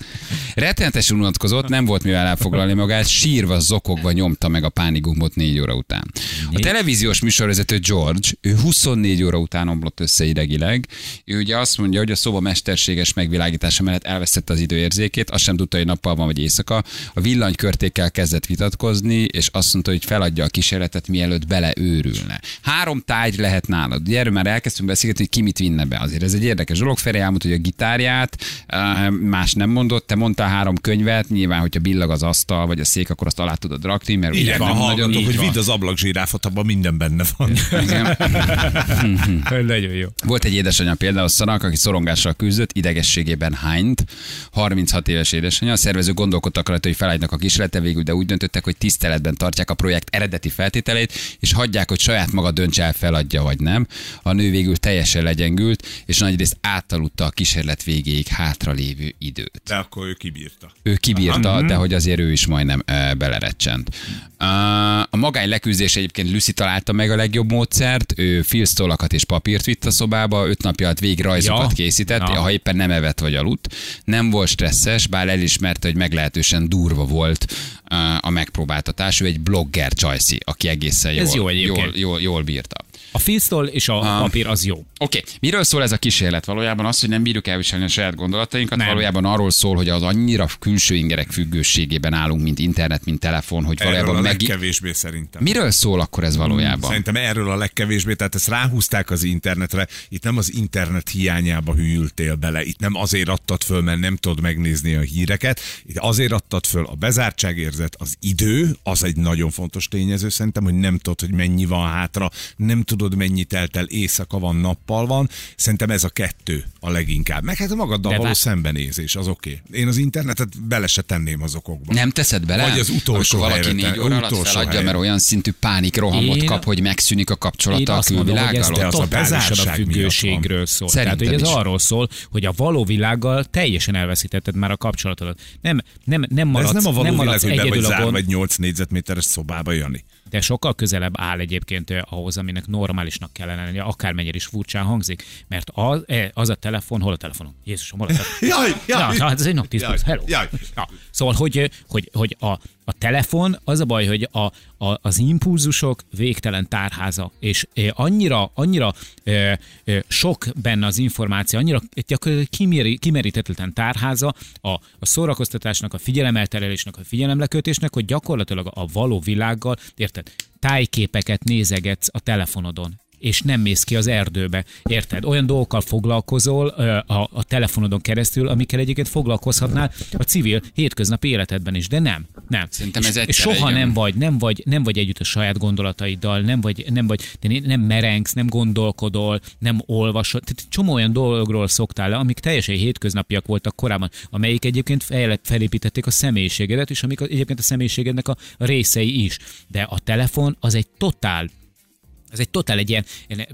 [SPEAKER 1] Rettenetesen unatkozott, nem volt mivel elfoglalni magát, sírva, zokogva nyomta meg a pánikgombot négy óra után. A televíziós műsorvezető George, ő 24 óra után omlott össze idegileg. Ő ugye azt mondja, hogy a szoba mesterséges megvilágítása mellett elvesztette az időérzékét, azt sem tudta, hogy nappal van vagy éjszaka. A villanykörték feleségével kezdett vitatkozni, és azt mondta, hogy feladja a kísérletet, mielőtt beleőrülne. Három táj lehet nálad. Ugye erről már elkezdtünk beszélgetni, hogy ki mit vinne be. Azért ez egy érdekes dolog. Feri elmondta, hogy a gitárját, eh, más nem mondott. Te mondtál három könyvet, nyilván, hogyha billag az asztal vagy a szék, akkor azt alá tudod rakni, mert ugye
[SPEAKER 2] Igen,
[SPEAKER 1] nem
[SPEAKER 2] van,
[SPEAKER 1] nagyon
[SPEAKER 2] hallgatok, hogy
[SPEAKER 1] így
[SPEAKER 2] vidd az ablakzsiráfot, abban minden benne van.
[SPEAKER 1] Igen.
[SPEAKER 3] Nagyon jó.
[SPEAKER 1] Volt egy édesanyja például Szanak, aki szorongással küzdött, idegességében hányt, 36 éves édesanyja. A szervező gondolkodtak rajta, hogy felállnak a kísérlete végül, de úgy döntöttek, hogy tiszteletben tartják a projekt eredeti feltételeit, és hagyják, hogy saját maga döntse el, feladja vagy nem. A nő végül teljesen legyengült, és nagyrészt átaludta a kísérlet végéig hátralévő időt.
[SPEAKER 2] De akkor ő kibírta.
[SPEAKER 1] Ő kibírta, de hogy azért ő is majdnem uh, belerecsent. A magány leküzdés egyébként Lucy találta meg a legjobb módszert, ő filztollakat és papírt vitt a szobába, öt napja alatt végig rajzokat
[SPEAKER 3] Ja.
[SPEAKER 1] készített,
[SPEAKER 3] Na.
[SPEAKER 1] ha éppen nem evett vagy aludt. Nem volt stresszes, bár elismerte, hogy meglehetősen durva volt a megpróbáltatás. Ő egy blogger csajszi, aki egészen jól,
[SPEAKER 3] Ez jó egyébként.
[SPEAKER 1] jól, jól, jól bírta.
[SPEAKER 3] A filztól és a
[SPEAKER 1] Ah.
[SPEAKER 3] papír az jó.
[SPEAKER 1] Oké, okay. miről szól ez a kísérlet? Valójában az, hogy nem bírjuk elviselni a saját gondolatainkat,
[SPEAKER 3] Nem.
[SPEAKER 1] valójában arról szól, hogy az annyira külső ingerek függőségében állunk, mint internet, mint telefon, hogy
[SPEAKER 2] Erről
[SPEAKER 1] valójában
[SPEAKER 2] a
[SPEAKER 1] meg...
[SPEAKER 2] legkevésbé szerintem.
[SPEAKER 1] Miről szól akkor ez valójában?
[SPEAKER 2] Szerintem erről a legkevésbé, tehát ezt ráhúzták az internetre, itt nem az internet hiányába hűltél bele, itt nem azért adtad föl, mert nem tudod megnézni a híreket, itt azért adtad föl a bezártságérzet, az idő, az egy nagyon fontos tényező szerintem, hogy nem tudod, hogy mennyi van hátra, nem tudod, mennyi telt el, éjszaka van, nappal van, szerintem ez a kettő a leginkább. Meg hát a magaddal
[SPEAKER 3] De
[SPEAKER 2] való
[SPEAKER 3] vá-
[SPEAKER 2] szembenézés, az oké. Okay. Én az internetet bele se tenném az okokba.
[SPEAKER 1] Nem teszed bele?
[SPEAKER 2] Vagy az utolsó
[SPEAKER 1] Amikor valaki négy óra alatt
[SPEAKER 2] utolsó
[SPEAKER 1] feladja,
[SPEAKER 2] helyre.
[SPEAKER 1] mert olyan szintű pánik rohamot
[SPEAKER 3] Én-
[SPEAKER 1] kap, hogy megszűnik a kapcsolata a külvilággal.
[SPEAKER 2] De az a miatt
[SPEAKER 3] függőségről szól.
[SPEAKER 1] Szerintem
[SPEAKER 3] Tehát, hogy ez
[SPEAKER 1] is.
[SPEAKER 3] arról szól, hogy a való világgal teljesen elveszítetted már a kapcsolatodat. Nem, nem, nem
[SPEAKER 2] De ez
[SPEAKER 3] maradsz,
[SPEAKER 2] nem a való
[SPEAKER 3] nem
[SPEAKER 2] világ,
[SPEAKER 3] maradsz
[SPEAKER 2] hogy be vagy
[SPEAKER 3] egyedül
[SPEAKER 2] zárva egy 8 négyzetméteres szobába, Jani.
[SPEAKER 3] De sokkal közelebb áll egyébként ahhoz, aminek normálisnak kellene lennie, akármennyire is furcsán hangzik. Mert az, eh, az a telefon, hol a telefonom? Jézusom, hol a telefon?
[SPEAKER 2] Jaj,
[SPEAKER 3] Ja, na, ez egy nap 10
[SPEAKER 2] Jaj,
[SPEAKER 3] plusz, hello.
[SPEAKER 2] jaj.
[SPEAKER 3] Ja, szóval, hogy, hogy, hogy a, a telefon, az a baj, hogy a, a, az impulzusok végtelen tárháza, és annyira, annyira ö, ö, sok benne az információ, annyira gyakorlatilag kiméri, kimeríthetetlen tárháza a, a szórakoztatásnak, a figyelemelterelésnek, a figyelemlekötésnek, hogy gyakorlatilag a való világgal, érted, tájképeket nézegetsz a telefonodon és nem mész ki az erdőbe. Érted? Olyan dolgokkal foglalkozol a, a telefonodon keresztül, amikkel egyébként foglalkozhatnál a civil hétköznapi életedben is, de nem. Nem.
[SPEAKER 1] Szerintem ez
[SPEAKER 3] és soha
[SPEAKER 1] igen.
[SPEAKER 3] nem vagy, nem vagy, nem vagy együtt a saját gondolataiddal, nem vagy, nem vagy, de nem merengsz, nem gondolkodol, nem olvasod. Tehát csomó olyan dologról szoktál le, amik teljesen hétköznapiak voltak korábban, amelyik egyébként fel, felépítették a személyiségedet, és amik egyébként a személyiségednek a részei is. De a telefon az egy totál ez egy totál egy ilyen,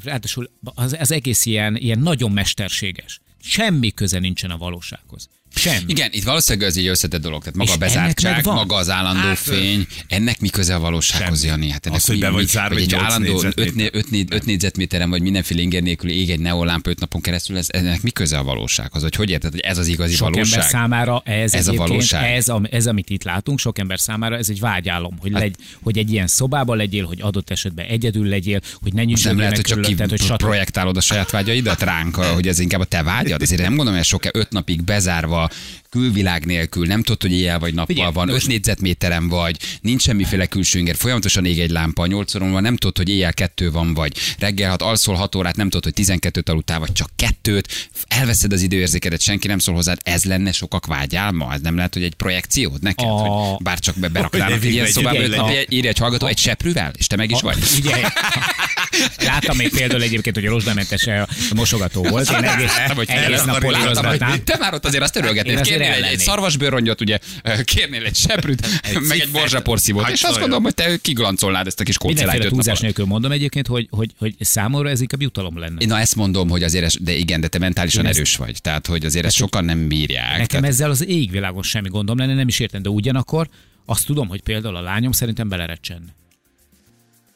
[SPEAKER 3] ráadásul az, az egész ilyen, ilyen nagyon mesterséges. Semmi köze nincsen a valósághoz. Semmi.
[SPEAKER 1] Igen, itt valószínűleg ez egy összetett dolog. Tehát maga a
[SPEAKER 3] És ennek
[SPEAKER 1] bezártság, maga az állandó
[SPEAKER 2] Hát,
[SPEAKER 1] fény, ennek mi köze a valósághoz,
[SPEAKER 2] semmi.
[SPEAKER 1] Jani? Hát ennek
[SPEAKER 2] Az, hogy
[SPEAKER 1] mi,
[SPEAKER 2] be vagy zárva
[SPEAKER 1] egy állandó
[SPEAKER 2] négyzetméter.
[SPEAKER 1] 5 négyzetméteren, vagy mindenféle inger nélkül ég egy neonlámpa 5 napon keresztül, ez, ennek mi köze a valósághoz? Vagy hogy érted, hogy ez az igazi
[SPEAKER 3] Sok
[SPEAKER 1] valóság?
[SPEAKER 3] ember számára ez,
[SPEAKER 1] Ez a valóság.
[SPEAKER 3] Ez, am- ez, amit itt látunk, sok ember számára ez egy vágyálom, hogy, legy, hogy egy ilyen szobában legyél, hogy adott esetben egyedül legyél, hogy ne
[SPEAKER 1] Most nem lehet, hogy csak ki
[SPEAKER 3] hogy
[SPEAKER 1] projektálod a saját vágyaidat ránk, hogy ez inkább a te vágyad. Azért nem gondolom, hogy sok öt napig bezárva, külvilág nélkül, nem tudod, hogy éjjel vagy nappal
[SPEAKER 3] Figyelj,
[SPEAKER 1] van, öt négyzetméteren vagy, nincs semmiféle külső inger, folyamatosan ég egy lámpa, nyolc óra múlva nem tudod, hogy éjjel kettő van, vagy. Reggel hat alszol hat órát, nem tudod, hogy 12 aludtál, vagy csak kettőt, elveszed az időérzékedet, senki nem szól hozzád, ez lenne sokak vágyálma, ez nem lehet, hogy egy projekciód? Neked,
[SPEAKER 3] A-
[SPEAKER 1] hogy bár csak be beraknának egy ilyen
[SPEAKER 2] egy-
[SPEAKER 1] szobába, írja egy hallgató egy seprűvel, és te meg is vagy.
[SPEAKER 3] Ugye, láttam még például egyébként, hogy a rozsdamentes a mosogató volt. Én egész,
[SPEAKER 1] Láttam, hogy
[SPEAKER 3] egész nap polírozgatnám.
[SPEAKER 1] Te már ott azért azt
[SPEAKER 3] azért
[SPEAKER 1] kérnél egy, egy szarvasbőrrongyot, ugye, kérnél egy seprűt, meg egy borzsaporszívót, és azt gondolom, hogy te kiglancolnád ezt a kis kócelájt
[SPEAKER 3] Mindenféle túlzás nélkül mondom egyébként, hogy, hogy, hogy számomra ez inkább jutalom lenne.
[SPEAKER 1] Na ezt mondom, hogy azért, de igen, de te mentálisan
[SPEAKER 3] Ezt-
[SPEAKER 1] erős vagy, tehát hogy azért ezt sokan nem bírják.
[SPEAKER 3] Nekem
[SPEAKER 1] Tehát,
[SPEAKER 3] ezzel az égvilágon semmi gondom lenne, nem is értem, de ugyanakkor azt tudom, hogy például a lányom szerintem belerecsenne.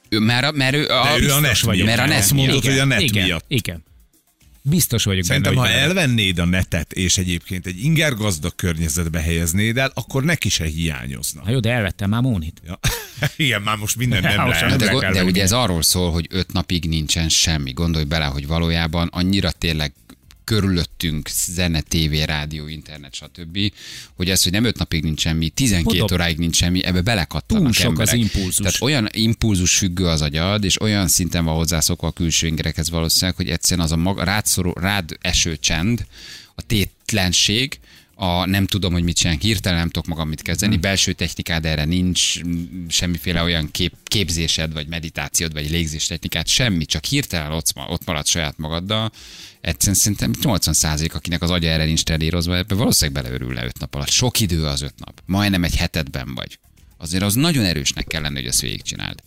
[SPEAKER 1] ő, mert, mert ő, a,
[SPEAKER 2] De ő a net
[SPEAKER 1] vagyok mert a net
[SPEAKER 2] Azt mondod,
[SPEAKER 1] miatt.
[SPEAKER 2] hogy a net
[SPEAKER 3] igen,
[SPEAKER 2] miatt.
[SPEAKER 3] Igen. Biztos vagyok
[SPEAKER 2] Szerintem,
[SPEAKER 3] benne,
[SPEAKER 2] ha
[SPEAKER 3] bele-
[SPEAKER 2] elvennéd a netet, és egyébként egy ingergazdag környezetbe helyeznéd el, akkor neki se hiányozna.
[SPEAKER 3] Na jó, de elvettem már Mónit.
[SPEAKER 2] Ja. Igen, már most minden nem
[SPEAKER 3] Most
[SPEAKER 2] lehet.
[SPEAKER 1] De, go-
[SPEAKER 3] kell
[SPEAKER 1] de ugye ez arról szól, hogy öt napig nincsen semmi. Gondolj bele, hogy valójában annyira tényleg körülöttünk, zene, tévé, rádió, internet, stb., hogy ez, hogy nem öt napig nincs semmi, 12
[SPEAKER 3] Tudom.
[SPEAKER 1] óráig nincs semmi, ebbe belekattanak
[SPEAKER 3] Túl sok az
[SPEAKER 1] emberek.
[SPEAKER 3] impulzus.
[SPEAKER 1] Tehát olyan impulzus függő az agyad, és olyan szinten van hozzászokva a külső ingerekhez valószínűleg, hogy egyszerűen az a maga, rád, szorul, rád eső csend, a tétlenség, a nem tudom, hogy mit csinálják, hirtelen nem tudok magam mit kezdeni, hmm. belső technikád erre nincs, semmiféle olyan kép, képzésed, vagy meditációd, vagy légzés technikát, semmi, csak hirtelen ott, ott marad saját magaddal. Egyszerűen szerintem 80% akinek az agya erre nincs telírozva, ebbe valószínűleg beleörül le öt nap alatt. Sok idő az öt nap. Majdnem egy hetedben vagy. Azért az nagyon erősnek kell lenni, hogy ezt végigcsináld.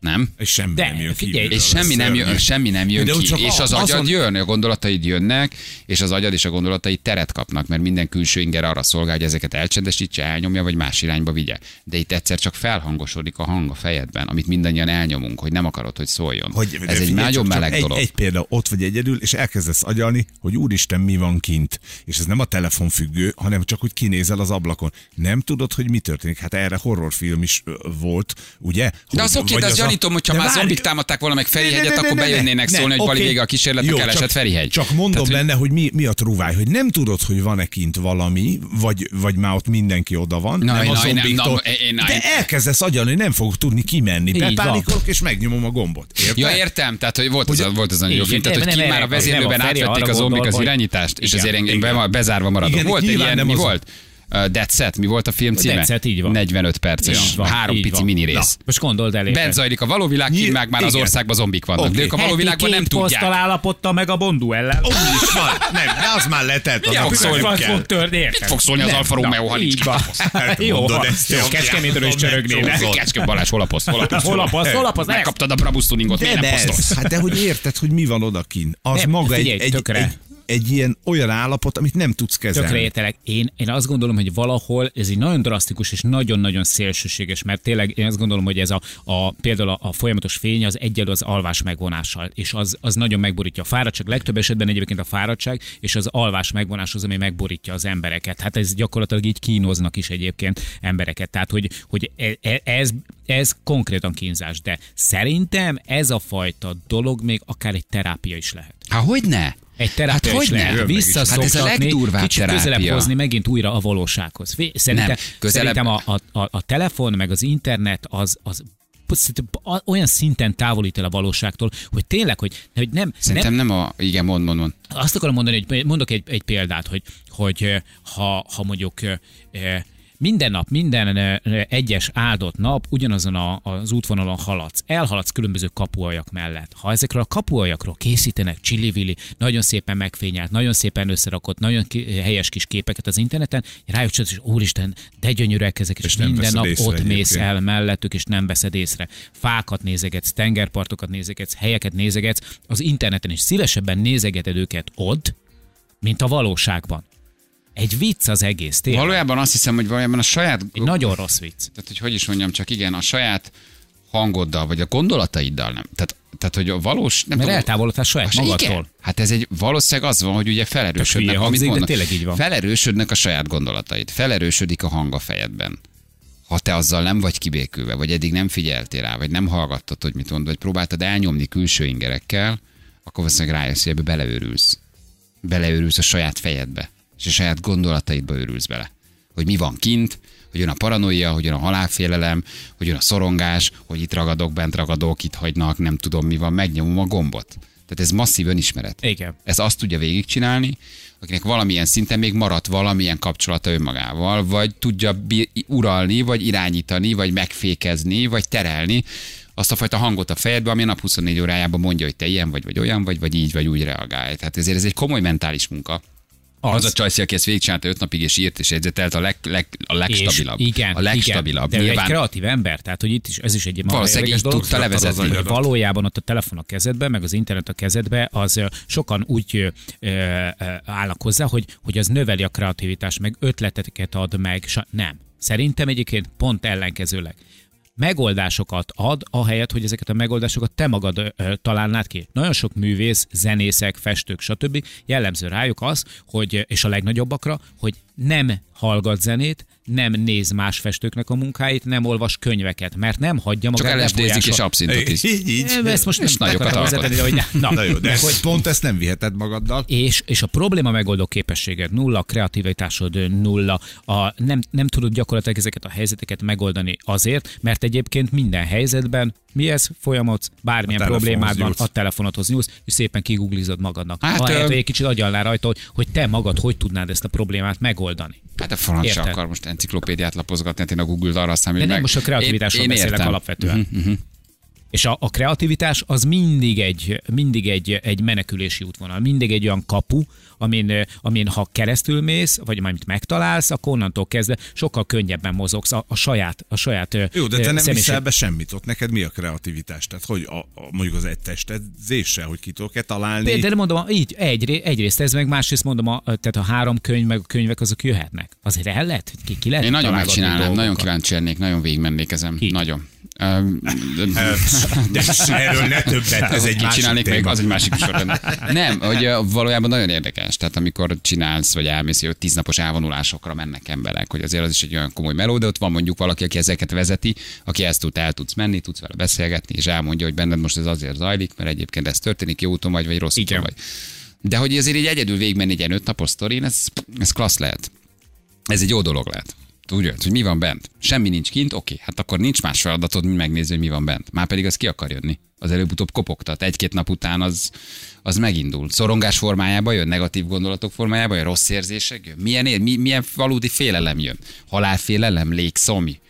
[SPEAKER 1] Nem?
[SPEAKER 2] És semmi
[SPEAKER 3] De,
[SPEAKER 2] nem jön
[SPEAKER 3] figyelj,
[SPEAKER 2] kívülről,
[SPEAKER 1] És semmi nem, jön, semmi nem jön
[SPEAKER 2] De
[SPEAKER 1] ki,
[SPEAKER 2] csak
[SPEAKER 1] és az
[SPEAKER 2] azon-
[SPEAKER 1] agyad jön, a gondolataid jönnek, és az agyad és a gondolataid teret kapnak, mert minden külső inger arra szolgál, hogy ezeket elcsendesítse, elnyomja, vagy más irányba vigye. De itt egyszer csak felhangosodik a hang a fejedben, amit mindannyian elnyomunk, hogy nem akarod, hogy szóljon.
[SPEAKER 2] Hogy,
[SPEAKER 1] Ez
[SPEAKER 2] de
[SPEAKER 1] egy
[SPEAKER 2] figyelj,
[SPEAKER 1] nagyon meleg
[SPEAKER 2] egy,
[SPEAKER 1] dolog.
[SPEAKER 2] Egy példa, ott vagy egyedül, és elkezdesz agyalni, hogy úristen, mi van kint. És ez nem a telefon függő, hanem csak úgy kinézel az ablakon. Nem tudod, hogy mi történik. Hát erre horrorfilm is volt, ugye?
[SPEAKER 1] De
[SPEAKER 2] Hogy-
[SPEAKER 1] az oké,
[SPEAKER 2] vagy
[SPEAKER 1] de azt
[SPEAKER 2] a-
[SPEAKER 1] gyanítom, hogyha
[SPEAKER 2] De
[SPEAKER 1] már
[SPEAKER 2] várj,
[SPEAKER 1] zombik támadták volna meg
[SPEAKER 2] Ne, ne,
[SPEAKER 1] Ferihegyet,
[SPEAKER 2] ne,
[SPEAKER 1] akkor
[SPEAKER 2] ne, ne,
[SPEAKER 1] bejönnének
[SPEAKER 2] ne,
[SPEAKER 1] szólni, hogy bali
[SPEAKER 2] oké.
[SPEAKER 1] vége a kísérletnek,
[SPEAKER 2] Jó,
[SPEAKER 1] elesett
[SPEAKER 2] csak-
[SPEAKER 1] Ferihegy.
[SPEAKER 2] Csak mondom
[SPEAKER 1] Tehát, hogy-
[SPEAKER 2] benne, hogy mi, mi a trúváj, hogy nem tudod, hogy van-e kint valami, vagy, vagy már ott mindenki oda van.
[SPEAKER 1] Na,
[SPEAKER 2] nem
[SPEAKER 1] na,
[SPEAKER 2] a zombiktól.
[SPEAKER 1] na,
[SPEAKER 2] de elkezdesz agyalni, hogy nem fogok tudni kimenni. Bepánikolok, és megnyomom a gombot. Érted?
[SPEAKER 1] Ja, értem, tehát hogy volt az, a, volt az a jó film, tehát hogy ki már a vezérlőben átvették a zombik az
[SPEAKER 3] hogy-
[SPEAKER 1] irányítást, és azért bezárva maradok. Volt egy ilyen, mi
[SPEAKER 2] az-
[SPEAKER 1] volt? Uh, Dead Set, mi volt a film címe?
[SPEAKER 3] Dead Set, így van.
[SPEAKER 1] 45 perces,
[SPEAKER 3] van,
[SPEAKER 1] három pici
[SPEAKER 3] van.
[SPEAKER 1] mini
[SPEAKER 3] Na,
[SPEAKER 1] rész.
[SPEAKER 3] most gondold el.
[SPEAKER 1] Bent zajlik a való világ, kint meg már az
[SPEAKER 2] igen.
[SPEAKER 1] országban zombik vannak. De
[SPEAKER 2] Oké.
[SPEAKER 1] ők a való világban nem tudják.
[SPEAKER 3] állapodta meg a Bondu ellen.
[SPEAKER 2] Úgy is van. Nem, de az már. Az
[SPEAKER 1] Ja,
[SPEAKER 2] nem
[SPEAKER 1] fog szólni.
[SPEAKER 3] fog törni, érted?
[SPEAKER 1] Mit fog szólni az Alfa
[SPEAKER 3] na,
[SPEAKER 1] Romeo, ha nincs
[SPEAKER 3] van.
[SPEAKER 2] Hát
[SPEAKER 3] Jó. Kecskemétről is csörögnének.
[SPEAKER 2] Szóval.
[SPEAKER 1] Kecske Balázs, hol a poszt? Hol a poszt?
[SPEAKER 3] Hol a passz?
[SPEAKER 1] Megkaptad a Brabus tuningot,
[SPEAKER 2] De,
[SPEAKER 1] miért nem
[SPEAKER 2] de
[SPEAKER 1] posztolsz?
[SPEAKER 2] hát de hogy érted, hogy mi van odakin? Az maga egy, egy,
[SPEAKER 3] tökre.
[SPEAKER 2] Egy, ilyen olyan állapot, amit nem tudsz kezelni.
[SPEAKER 3] Tökre értelek. Én, én azt gondolom, hogy valahol ez egy nagyon drasztikus és nagyon-nagyon szélsőséges, mert tényleg én azt gondolom, hogy ez a, a például a, a folyamatos fény az egyelő az alvás megvonással, és az, az nagyon megborítja a fáradtság. Legtöbb esetben egyébként a fáradtság és az alvás megvonás az, ami megborítja az embereket. Hát ez gyakorlatilag így kínoznak is egyébként embereket. Tehát, hogy, hogy e- e- ez, ez konkrétan kínzás, de szerintem ez a fajta dolog még akár egy terápia is lehet.
[SPEAKER 1] Há, hogy ne?
[SPEAKER 3] Egy terápia
[SPEAKER 1] Hát
[SPEAKER 3] is
[SPEAKER 1] hogyne?
[SPEAKER 3] lehet
[SPEAKER 1] Hát ez a
[SPEAKER 3] visszaszoktatni,
[SPEAKER 1] legdurvább
[SPEAKER 3] kicsit
[SPEAKER 1] terápia.
[SPEAKER 3] közelebb hozni megint újra a valósághoz. Szerintem,
[SPEAKER 1] Nem, közelebb-
[SPEAKER 3] szerintem a, a, a, a telefon meg az internet az, az olyan szinten távolít el a valóságtól, hogy tényleg, hogy, hogy nem, nem,
[SPEAKER 1] Szerintem nem a... Igen, mond, mond, mond.
[SPEAKER 3] azt akarom mondani, hogy mondok egy, egy példát, hogy, hogy eh, ha, ha mondjuk eh, minden nap, minden egyes áldott nap ugyanazon a, az útvonalon haladsz, elhaladsz különböző kapuajak mellett. Ha ezekről a kapuajakról készítenek csili nagyon szépen megfényelt, nagyon szépen összerakott, nagyon ki, helyes kis képeket az interneten, rájuk csak, és úristen, de gyönyörűek ezek, és,
[SPEAKER 2] És
[SPEAKER 3] minden nap ott mész
[SPEAKER 2] egyébként.
[SPEAKER 3] el mellettük, és nem veszed észre. Fákat nézegetsz, tengerpartokat nézegetsz, helyeket nézegetsz, az interneten is szívesebben nézegeted őket ott, mint a valóságban. Egy vicc az egész, tényleg.
[SPEAKER 1] Valójában azt hiszem, hogy valójában a saját...
[SPEAKER 3] Egy nagyon rossz vicc.
[SPEAKER 1] Tehát, hogy hogy is mondjam, csak igen, a saját hangoddal, vagy a gondolataiddal nem. Tehát, tehát hogy a valós... Nem
[SPEAKER 3] Mert eltávolodtál saját
[SPEAKER 1] Ah,
[SPEAKER 3] magadtól.
[SPEAKER 1] Igen. Hát ez egy valószínűleg az van, hogy ugye felerősödnek, amit
[SPEAKER 3] hangzik, de tényleg így van.
[SPEAKER 1] Felerősödnek a saját gondolataid, felerősödik a hang a fejedben. Ha te azzal nem vagy kibékülve, vagy eddig nem figyeltél rá, vagy nem hallgattad, hogy mit mond, vagy próbáltad elnyomni külső ingerekkel, akkor valószínűleg rájössz, hogy ebbe beleőrülsz. Beleőrülsz a saját fejedbe, és a saját gondolataidba őrülsz bele. Hogy mi van kint, hogy jön a paranoia, hogy jön a halálfélelem, hogy jön a szorongás, hogy itt ragadok, bent ragadok, itt hagynak, nem tudom mi van, megnyomom a gombot. Tehát ez masszív önismeret.
[SPEAKER 3] Igen.
[SPEAKER 1] Ez azt tudja végigcsinálni, akinek valamilyen szinten még maradt valamilyen kapcsolata önmagával, vagy tudja uralni, vagy irányítani, vagy megfékezni, vagy terelni azt a fajta hangot a fejedbe, ami a nap 24 órájában mondja, hogy te ilyen vagy, vagy olyan vagy, vagy így, vagy úgy reagálj. Tehát ezért ez egy komoly mentális munka. Az, az a Csajci, aki ezt végigcsinálta öt napig, és írt, és jegyzetelt a, leg, leg, a legstabilabb.
[SPEAKER 3] És igen,
[SPEAKER 1] a legstabilabb.
[SPEAKER 3] igen. De ő egy
[SPEAKER 1] Nyilván
[SPEAKER 3] kreatív ember, tehát hogy itt is, ez is egy
[SPEAKER 1] Valószínűleg így tudta levezetni.
[SPEAKER 2] Agyadat.
[SPEAKER 3] Valójában ott a telefon a kezedbe, meg az internet a kezedbe, az sokan úgy ö, ö, állnak hozzá, hogy, hogy az növeli a kreativitást, meg ötleteket ad meg. Sa- nem. Szerintem egyébként pont ellenkezőleg megoldásokat ad, ahelyett, hogy ezeket a megoldásokat te magad ö, találnád ki. Nagyon sok művész, zenészek, festők, stb. jellemző rájuk az, hogy, és a legnagyobbakra, hogy nem hallgat zenét, nem néz más festőknek a munkáit, nem olvas könyveket, mert nem hagyja
[SPEAKER 1] Csak
[SPEAKER 3] magát
[SPEAKER 1] LSD-zik és abszintot is.
[SPEAKER 2] Így, így.
[SPEAKER 3] Ezt most nem
[SPEAKER 1] nagyokat
[SPEAKER 3] hozzátenni, hogy na,
[SPEAKER 2] Na jó, de
[SPEAKER 3] hogy,
[SPEAKER 2] ezt, pont ezt nem viheted magaddal.
[SPEAKER 3] és, és a probléma megoldó képességed nulla, a kreativitásod nulla, a, nem, nem tudod gyakorlatilag ezeket a helyzeteket megoldani azért, mert egyébként minden helyzetben mi ez? Folyamodsz, bármilyen
[SPEAKER 2] A telefonhoz
[SPEAKER 3] problémád van,
[SPEAKER 2] nyúlsz.
[SPEAKER 3] a telefonodhoz nyúlsz, és szépen kiguglizod magadnak.
[SPEAKER 1] Hát,
[SPEAKER 3] Ahelyett, hogy egy kicsit agyalnál rajta, hogy, hogy te magad hogy tudnád ezt a problémát megoldani.
[SPEAKER 1] Hát a franc se
[SPEAKER 3] Érted?
[SPEAKER 1] akar most enciklopédiát lapozgatni, hát én a Google-t arra aztán,
[SPEAKER 3] De
[SPEAKER 1] hogy
[SPEAKER 3] nem
[SPEAKER 1] meg...
[SPEAKER 3] most a kreativitásról
[SPEAKER 1] Én- én
[SPEAKER 3] beszélek
[SPEAKER 1] értem.
[SPEAKER 3] alapvetően. Uh-huh, És a, a kreativitás az mindig egy, mindig egy, egy menekülési útvonal, mindig egy olyan kapu, amin, amin ha keresztül mész, vagy majd megtalálsz, akkor onnantól kezdve sokkal könnyebben mozogsz a, a saját, a saját
[SPEAKER 2] Jó, de te nem
[SPEAKER 3] személyiség-
[SPEAKER 2] viszel be semmit. Ott neked mi a kreativitás? Tehát hogy a, a, mondjuk az egy testedzéssel, hogy ki tudok-e találni?
[SPEAKER 3] Például mondom, így, egy, egyrészt ez meg, másrészt mondom, a, tehát a három könyv, meg a könyvek azok jöhetnek. Azért el lehet, hogy ki, ki lehet
[SPEAKER 1] Én nagyon megcsinálnám, nagyon kíváncsi lennék, nagyon végigmennék ezen.
[SPEAKER 3] Ki?
[SPEAKER 1] Nagyon.
[SPEAKER 2] De erről ne többet, ez egy másik
[SPEAKER 1] még,
[SPEAKER 2] téma.
[SPEAKER 1] az egy másik sorrend. Nem, hogy valójában nagyon érdekes. Tehát amikor csinálsz, vagy elmész, hogy tíznapos elvonulásokra mennek emberek, hogy azért az is egy olyan komoly meló, de ott van mondjuk valaki, aki ezeket vezeti, aki ezt tud, el tudsz menni, tudsz vele beszélgetni, és elmondja, hogy benned most ez azért zajlik, mert egyébként ez történik, jó úton vagy, vagy rossz úton vagy. De hogy azért így egyedül végigmenni egy ilyen öt napos sztorin, ez, ez klassz lehet. Ez egy jó dolog lehet. Tudja, hogy mi van bent. Semmi nincs kint, oké, hát akkor nincs más feladatod, mint megnézni, hogy mi van bent. Már pedig az ki akar jönni. Az előbb-utóbb kopogtat. Egy-két nap után az, az megindul. Szorongás formájában jön, negatív gondolatok formájában jön, rossz érzések jön. Milyen, ér, mi, milyen valódi félelem jön? Halálfélelem, légszomi.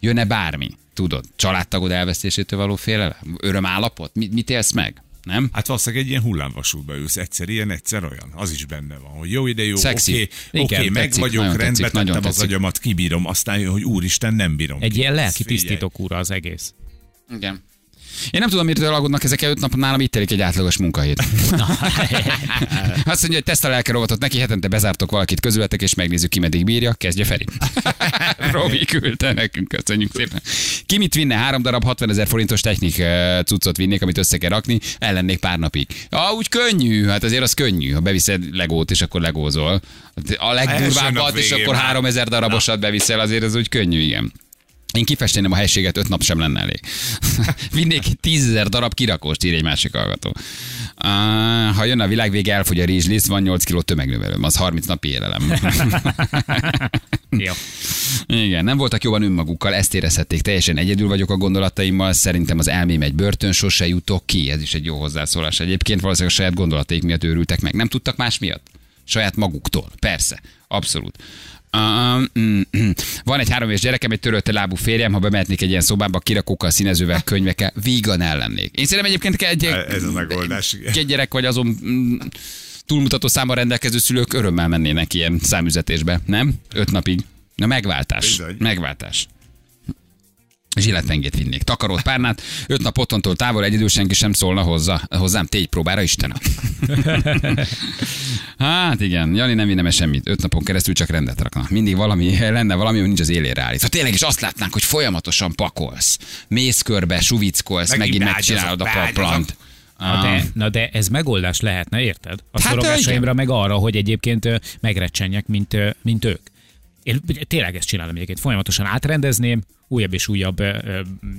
[SPEAKER 1] Jön-e bármi? Tudod, családtagod elvesztésétől való félelem? Örömállapot? Mit, mit élsz meg? Nem?
[SPEAKER 2] Hát valószínűleg egy ilyen hullámvasútba ülsz, egyszer ilyen, egyszer olyan. Az is benne van, hogy jó ide, jó, oké,
[SPEAKER 3] Igen,
[SPEAKER 2] oké, meg
[SPEAKER 1] tetszik,
[SPEAKER 2] vagyok, rendbe
[SPEAKER 1] tetszik,
[SPEAKER 2] tettem az
[SPEAKER 1] tetszik.
[SPEAKER 2] agyamat, kibírom, aztán jön, hogy úristen, nem bírom.
[SPEAKER 3] Egy
[SPEAKER 2] ki.
[SPEAKER 3] ilyen lelki tisztító kúra az egész.
[SPEAKER 1] Igen. Én nem tudom, miért aggódnak ezek öt nap, nálam itt telik egy átlagos munkahét. Azt mondja, hogy teszt a lelke rovatot neki, hetente bezártok valakit közületek, és megnézzük ki meddig bírja, kezdje Feri. Robi küldte nekünk, köszönjük szépen. Ki mit vinne? Három darab 60 ezer forintos technik eh, cuccot vinnék, amit össze kell rakni, ellennék pár napig. Ah, úgy könnyű, hát azért az könnyű, ha beviszed legót, és akkor legózol. A legdurvábbat, és akkor
[SPEAKER 2] már.
[SPEAKER 1] 3000 darabosat beviszel, azért az úgy könnyű, igen. Én kifesteném a helységet, öt nap sem lenne elég. Vinnék tízezer darab kirakóst, ír egy másik hallgató. Uh, ha jön a világ vége, elfogy a rizsliszt, van 8 kiló tömegnövelőm, az 30 napi élelem.
[SPEAKER 3] Jó.
[SPEAKER 1] Igen, nem voltak jobban önmagukkal, ezt érezhették, teljesen egyedül vagyok a gondolataimmal, szerintem az elmém egy börtön, sose jutok ki, ez is egy jó hozzászólás. Egyébként valószínűleg a saját gondolataik miatt őrültek meg. Nem tudtak más miatt? Saját maguktól, persze, abszolút. Mm, mm. Van egy három éves gyerekem, egy törölte lábú férjem, ha bemehetnék egy ilyen szobába, kirakókkal, színezővel, könyvekkel, vígan ellennék. Én szerintem egyébként egy,
[SPEAKER 2] Ez a megoldás.
[SPEAKER 1] egy gyerek vagy azon mm, túlmutató számmal rendelkező szülők örömmel mennének ilyen számüzetésbe, nem? Öt napig. Na megváltás.
[SPEAKER 2] Bizony.
[SPEAKER 1] Megváltás. Zsilletpengét vinnék. Takarót párnát, öt nap otthontól távol egyedül senki sem szólna hozzá, hozzám tégy próbára, Istenem. hát igen, Jani nem vinne semmit. Öt napon keresztül csak rendet rakna. Mindig valami, lenne valami, hogy nincs az élére állít. Ha tényleg is azt látnánk, hogy folyamatosan pakolsz, mész körbe, suvickolsz,
[SPEAKER 2] Megint
[SPEAKER 1] megint, megcsinálod a paplant.
[SPEAKER 3] Na de, na de ez megoldás lehetne, érted? A
[SPEAKER 1] Hát,
[SPEAKER 3] szorogásaimra meg arra, hogy egyébként megrecsenjek, mint, mint ők. Én tényleg ezt csinálom egyébként. Folyamatosan átrendezném, újabb és újabb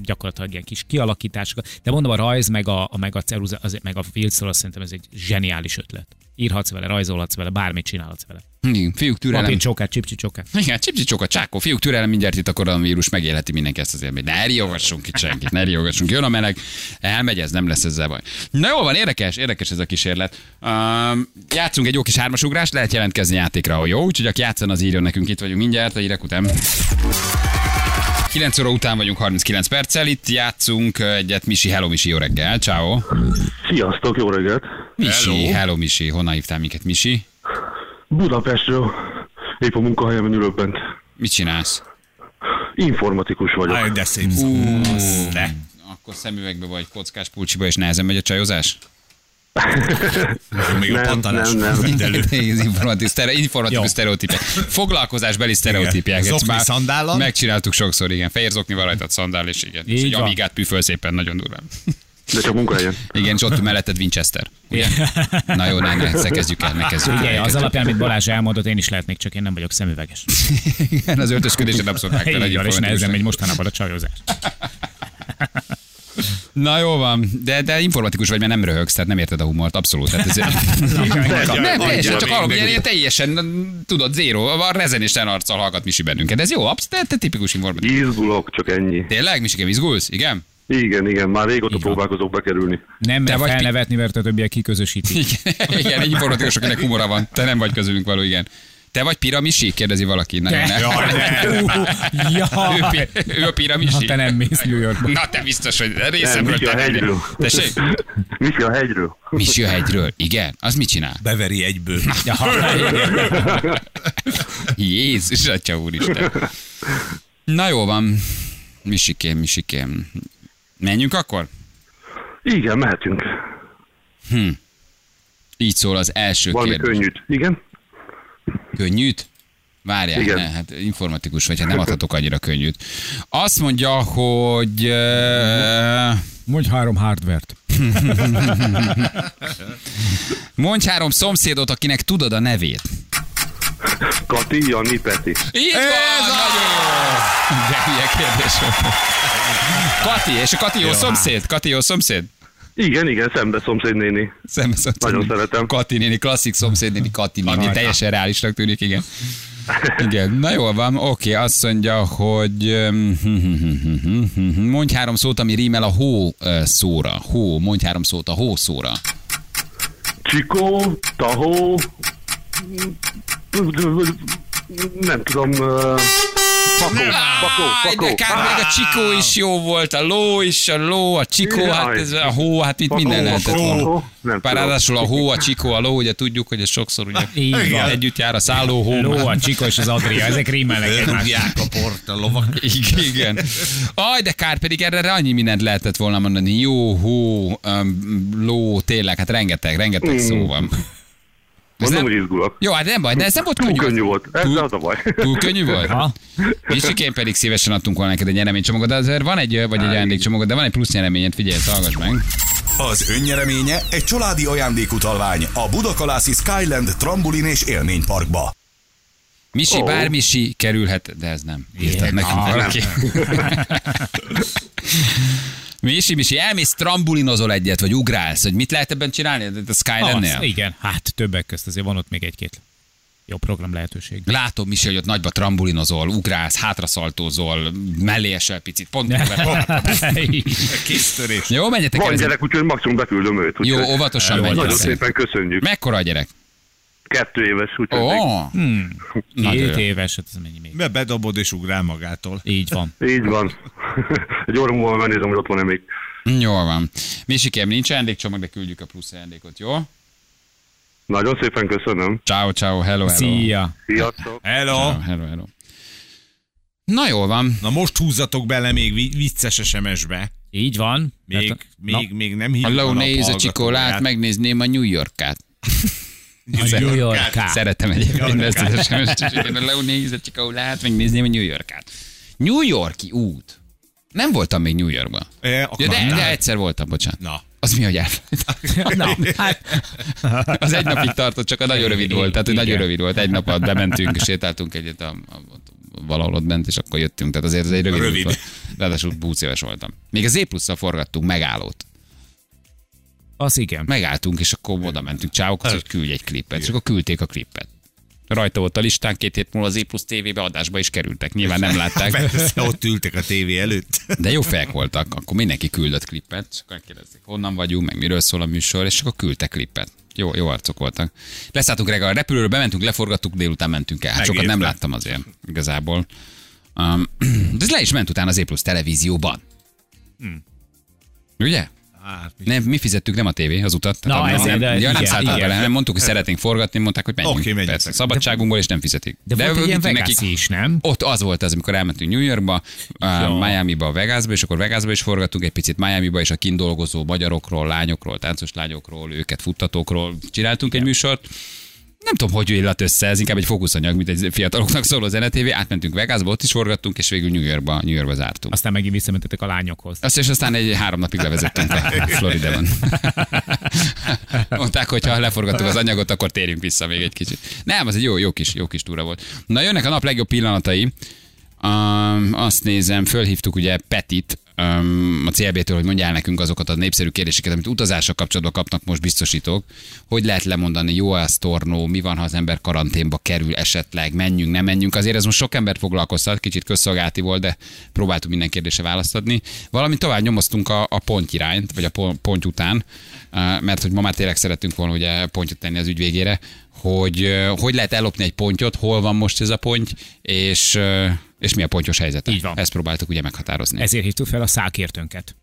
[SPEAKER 3] gyakorlatilag ilyen kis kialakításokat. De mondom, a rajz meg a, a meg a ceruza, az, meg a filcről azt szerintem ez egy zseniális ötlet. Írhatsz vele, rajzolhatsz vele, bármit csinálhatsz vele.
[SPEAKER 1] Igen, fiúk türelem.
[SPEAKER 3] Papír csókát, csipcsi csókát.
[SPEAKER 1] Igen, csipcsi csoka, csákó, fiúk türelem, mindjárt itt a koronavírus megélheti mindenki ezt az élményt. Ne riogassunk itt senkit, ne riogassunk. Jön a meleg, elmegy, ez nem lesz ezzel baj. Na jó van, érdekes, érdekes ez a kísérlet. Um, játszunk egy jó kis hármasugrást, lehet jelentkezni játékra, jó, úgyhogy aki játszan, az írjon nekünk, itt vagyunk mindjárt, a hírek után. 9 óra után vagyunk 39 perccel, itt játszunk egyet. Misi, hello Misi, jó reggel, ciao.
[SPEAKER 7] Sziasztok, jó reggelt!
[SPEAKER 1] Misi,
[SPEAKER 2] Hello.
[SPEAKER 1] hello Misi, honnan hívtál minket Misi?
[SPEAKER 7] Budapestről, épp a munkahelyemen ülök bent.
[SPEAKER 1] Mit csinálsz?
[SPEAKER 7] Informatikus vagyok.
[SPEAKER 2] Aj, de szép te.
[SPEAKER 1] Akkor szemüvegbe vagy kockás pulcsiba, és nehezen megy a csajozás?
[SPEAKER 2] Még a
[SPEAKER 7] Nem,
[SPEAKER 2] pattanás
[SPEAKER 7] nem, nem.
[SPEAKER 2] mindelő.
[SPEAKER 1] Az informatikus, sztere, sztereotípiák. Foglalkozásbeli sztereotípiák.
[SPEAKER 2] Zokni
[SPEAKER 1] Ezt már
[SPEAKER 2] szandállal?
[SPEAKER 1] Megcsináltuk sokszor, igen. Fehér zokni van rajtad, szandál, és igen. és
[SPEAKER 3] Így
[SPEAKER 1] egy
[SPEAKER 3] van.
[SPEAKER 1] amigát püföl szépen, nagyon durván.
[SPEAKER 7] De csak munkahelyen.
[SPEAKER 1] Igen, és ott melletted Winchester. Ugye? Na jó, ne, ne, ne kezdjük el, ne kezdjük el.
[SPEAKER 3] Ugye, az alapján, amit Balázs elmondott, én is lehetnék, csak én nem vagyok szemüveges.
[SPEAKER 1] Igen, az öltözködésed abszolút
[SPEAKER 3] Így van, és
[SPEAKER 1] egy
[SPEAKER 3] nehezen megy mostanában a csajozás.
[SPEAKER 1] Na jó van, de, de informatikus vagy, mert nem röhögsz, tehát nem érted a humort, abszolút. Tehát ez, nem, teljesen, csak alap, ilyen, ilyen teljesen, tudod, zéro, a rezenésten arccal hallgat Misi bennünket. Ez jó, abszolút, te, tipikus informatikus.
[SPEAKER 7] Izgulok, csak ennyi.
[SPEAKER 1] Tényleg, Misike, izgulsz? Igen?
[SPEAKER 7] Igen, igen, már régóta
[SPEAKER 3] van.
[SPEAKER 7] próbálkozok bekerülni.
[SPEAKER 3] Nem
[SPEAKER 1] Te vagy
[SPEAKER 3] felnevetni, mert a többiek kiközösítik.
[SPEAKER 1] Igen, igen, egy informatikus, akinek humora van. Te nem vagy közülünk való, igen. Te vagy piramisi? Kérdezi valaki. Nagyon ne. Ő,
[SPEAKER 3] Jaj,
[SPEAKER 1] pi- ő a piramisi?
[SPEAKER 3] ha te nem mész New Yorkba.
[SPEAKER 1] Na te biztos, hogy
[SPEAKER 7] Nem,
[SPEAKER 1] részemről
[SPEAKER 7] Misi a
[SPEAKER 1] te
[SPEAKER 7] hegyről.
[SPEAKER 1] Tessék?
[SPEAKER 7] Misi a hegyről.
[SPEAKER 1] Misi a hegyről. Igen? Az mit csinál?
[SPEAKER 2] Beveri egyből.
[SPEAKER 1] Jézus, atya úristen. Na jó van. Misikém, Misikém. Menjünk akkor?
[SPEAKER 7] Igen, mehetünk.
[SPEAKER 1] Így szól az első
[SPEAKER 7] Valami
[SPEAKER 1] kérdés.
[SPEAKER 7] könnyűt. Igen?
[SPEAKER 1] Könnyűt? Várjál,
[SPEAKER 7] Igen.
[SPEAKER 1] ne, hát informatikus vagy, hát nem adhatok annyira könnyűt. Azt mondja, hogy uh,
[SPEAKER 3] Mondj három hardvert.
[SPEAKER 1] mondj három szomszédot, akinek tudod a nevét.
[SPEAKER 7] Kati, Jani, Peti.
[SPEAKER 1] Így van, nagyon jó. De hülye kérdés volt. Kati, és a Kati jó szomszéd? Kati jó szomszéd?
[SPEAKER 7] Igen, igen, szembe szomszéd néni.
[SPEAKER 1] Szembe szomszéd.
[SPEAKER 7] Nagyon szeretem.
[SPEAKER 1] Kati néni, klasszik szomszéd néni, Kati néni. Teljesen reálisnak tűnik, igen. Igen, na jól van, oké, azt mondja, hogy mondj három szót, ami rímel a hó szóra. Hó, mondj három szót a hó szóra.
[SPEAKER 7] Csikó, Tahó, nem tudom, Pakó, Pakó,
[SPEAKER 1] Áj,
[SPEAKER 7] Pakó.
[SPEAKER 1] de kár, még a csikó is jó volt, a ló is, a ló, a csikó,
[SPEAKER 7] Jaj.
[SPEAKER 1] hát ez a hó, hát itt minden lehetett volna.
[SPEAKER 7] Nem
[SPEAKER 1] Bár ráadásul a hó, a csikó, a ló, ugye tudjuk, hogy ez sokszor ugye
[SPEAKER 3] Így van.
[SPEAKER 1] együtt jár a szálló hó.
[SPEAKER 3] Ló, a Csiko és az Adria, ezek rímelnek egymásra.
[SPEAKER 2] A port a lovak.
[SPEAKER 1] Igen, igen. Aj, de kár, pedig erre annyi mindent lehetett volna mondani. Jó, hó, ló, tényleg, hát rengeteg, rengeteg szó van.
[SPEAKER 7] Mondom,
[SPEAKER 1] nem,
[SPEAKER 7] hogy izgulok.
[SPEAKER 1] jó, hát nem baj, de ez nem volt
[SPEAKER 7] Túl
[SPEAKER 1] könnyű.
[SPEAKER 7] könnyű volt. Ez
[SPEAKER 1] Túl-
[SPEAKER 7] az a baj.
[SPEAKER 1] Túl könnyű volt?
[SPEAKER 3] Ha?
[SPEAKER 1] Misikén pedig szívesen adtunk volna neked egy nyereménycsomagot, de azért van egy, vagy egy ajándékcsomagod, de van egy plusz nyereményed, figyelj, hallgass meg.
[SPEAKER 6] Az önnyereménye egy családi ajándékutalvány a Budakalászi Skyland trambolin és élményparkba.
[SPEAKER 1] Misi,
[SPEAKER 7] Ó.
[SPEAKER 1] bármisi kerülhet, de ez nem. Írtad nekünk valaki. Misi, Misi, elmész trambulinozol egyet, vagy ugrálsz, hogy mit lehet ebben csinálni? A
[SPEAKER 3] Az,
[SPEAKER 1] Skylandnél?
[SPEAKER 3] igen, hát többek közt azért van ott még egy-két jó program lehetőség.
[SPEAKER 1] Látom, Misi, hogy ott nagyba trambulinozol, ugrálsz, hátraszaltózol, mellé esel picit, pont.
[SPEAKER 2] Késztörés.
[SPEAKER 1] Jó, menjetek el.
[SPEAKER 7] Van
[SPEAKER 1] ez-
[SPEAKER 7] gyerek, úgyhogy maximum beküldöm őt.
[SPEAKER 1] Jó, óvatosan
[SPEAKER 3] Jó,
[SPEAKER 1] menj.
[SPEAKER 7] Nagyon szépen köszönjük.
[SPEAKER 1] Mekkora a gyerek?
[SPEAKER 7] Kettő éves, úgyhogy még-
[SPEAKER 3] Hmm. Két éves, hát ez mennyi még?
[SPEAKER 2] Be bedobod és ugrál magától.
[SPEAKER 3] Így van.
[SPEAKER 7] így van. Egy óra múlva megnézem, hogy ott van-e még.
[SPEAKER 1] Jól van. Misikém, nincs ajándékcsomag, de küldjük a plusz ajándékot, jó?
[SPEAKER 7] Nagyon szépen köszönöm.
[SPEAKER 1] Ciao, ciao, hello, hello.
[SPEAKER 3] Szia!
[SPEAKER 7] Sziasztok!
[SPEAKER 2] Hello!
[SPEAKER 1] Ciao, hello, hello. Na jól van.
[SPEAKER 2] Na most húzzatok bele még vi- vicces SMS-be.
[SPEAKER 3] Így van.
[SPEAKER 2] Még,
[SPEAKER 3] Tehát-
[SPEAKER 2] még, még nem hívjuk
[SPEAKER 1] Halló,
[SPEAKER 2] a
[SPEAKER 1] nézz a csikolát, megnézném a New Yorkát.
[SPEAKER 3] New York-át.
[SPEAKER 1] Szeretem egyébként ezt az SMS-t. Halló, nézz a csikolát, megnézném a New Yorkát. New Yorki út. Nem voltam még New Yorkban.
[SPEAKER 2] E,
[SPEAKER 1] Ja, de, de egyszer voltam, bocsánat.
[SPEAKER 2] Na.
[SPEAKER 1] Az mi, hogy elfelejtettem?
[SPEAKER 3] Na, hát
[SPEAKER 1] Az egy napig tartott, csak a nagyon rövid volt. Tehát, hogy nagyon rövid volt. Egy nap bementünk, sétáltunk egyet a, a, a, valahol ott bent, és akkor jöttünk. Tehát azért ez egy rövid,
[SPEAKER 2] Rövid.
[SPEAKER 1] volt. Ráadásul 20 éves voltam. Még az E forgattunk megállót.
[SPEAKER 3] Az igen.
[SPEAKER 1] Megálltunk, és akkor oda mentünk csávokhoz, hogy küldj egy klipet. És akkor küldték a klipet. Rajta volt a listán, két hét múlva az E plusz TV-be adásba is kerültek. Nyilván nem látták,
[SPEAKER 2] Persze, ott ültek a tévé előtt.
[SPEAKER 1] de jó fejek voltak. Akkor mindenki küldött klipet, és akkor kérdezték, honnan vagyunk, meg miről szól a műsor, és akkor küldtek klipet. Jó, jó arcok voltak. Leszálltunk reggel a repülőről, bementünk, leforgattuk, délután mentünk el. Hát sokat nem láttam azért igazából. Um, de ez le is ment utána az E plusz televízióban. Ugye?
[SPEAKER 2] Hát, mi-
[SPEAKER 1] Nem, mi fizettük nem a tévé az utat.
[SPEAKER 3] Na,
[SPEAKER 1] Tehát
[SPEAKER 3] ezért,
[SPEAKER 1] nem,
[SPEAKER 3] de
[SPEAKER 1] ja, nem
[SPEAKER 3] igen, igen.
[SPEAKER 1] bele, nem mondtuk, hogy szeretnénk forgatni, mondták, hogy menjünk.
[SPEAKER 2] Oké, menjetek.
[SPEAKER 1] Persze, szabadságunkból, és nem fizetik.
[SPEAKER 3] De, volt egy ilyen vegas is, nem?
[SPEAKER 1] ott az volt az, amikor elmentünk New Yorkba,
[SPEAKER 3] Ja.
[SPEAKER 1] uh, Miami-ba, Vegasba, és akkor Vegasba is forgattunk egy picit Miami-ba, és a kint dolgozó magyarokról, lányokról, táncos lányokról, őket futtatókról csináltunk egy műsort. Nem tudom, hogy illat össze, ez inkább egy fókuszanyag, mint egy fiataloknak szóló zenetévé. Átmentünk Vegasba, ott is forgattunk, és végül New Yorkba, New Yorkba zártunk.
[SPEAKER 3] Aztán megint visszamentetek a lányokhoz.
[SPEAKER 1] Azt és aztán egy három napig levezettünk le Floridában. Mondták, hogy ha leforgattuk az anyagot, akkor térjünk vissza még egy kicsit. Nem, az egy jó, jó kis, jó kis túra volt. Na jönnek a nap legjobb pillanatai. Um, azt nézem, fölhívtuk ugye Petit, a CLB-től, hogy mondjál nekünk azokat a népszerű kérdéseket, amit utazással kapcsolatban kapnak most biztosítók. Hogy lehet lemondani, jó a tornó, mi van, ha az ember karanténba kerül esetleg, menjünk, nem menjünk. Azért ez most sok embert foglalkoztat, kicsit közszolgálati volt, de próbáltuk minden kérdésre választ adni. Valamint tovább nyomoztunk a, a pont irányt, vagy a pont, pont után, mert hogy ma már tényleg szeretünk volna ugye pontot tenni az ügy végére, hogy hogy lehet ellopni egy pontyot, hol van most ez a ponty, és és mi a pontyos helyzete.
[SPEAKER 3] Így van.
[SPEAKER 1] Ezt próbáltuk ugye meghatározni.
[SPEAKER 3] Ezért hívtuk fel a szákértőnket.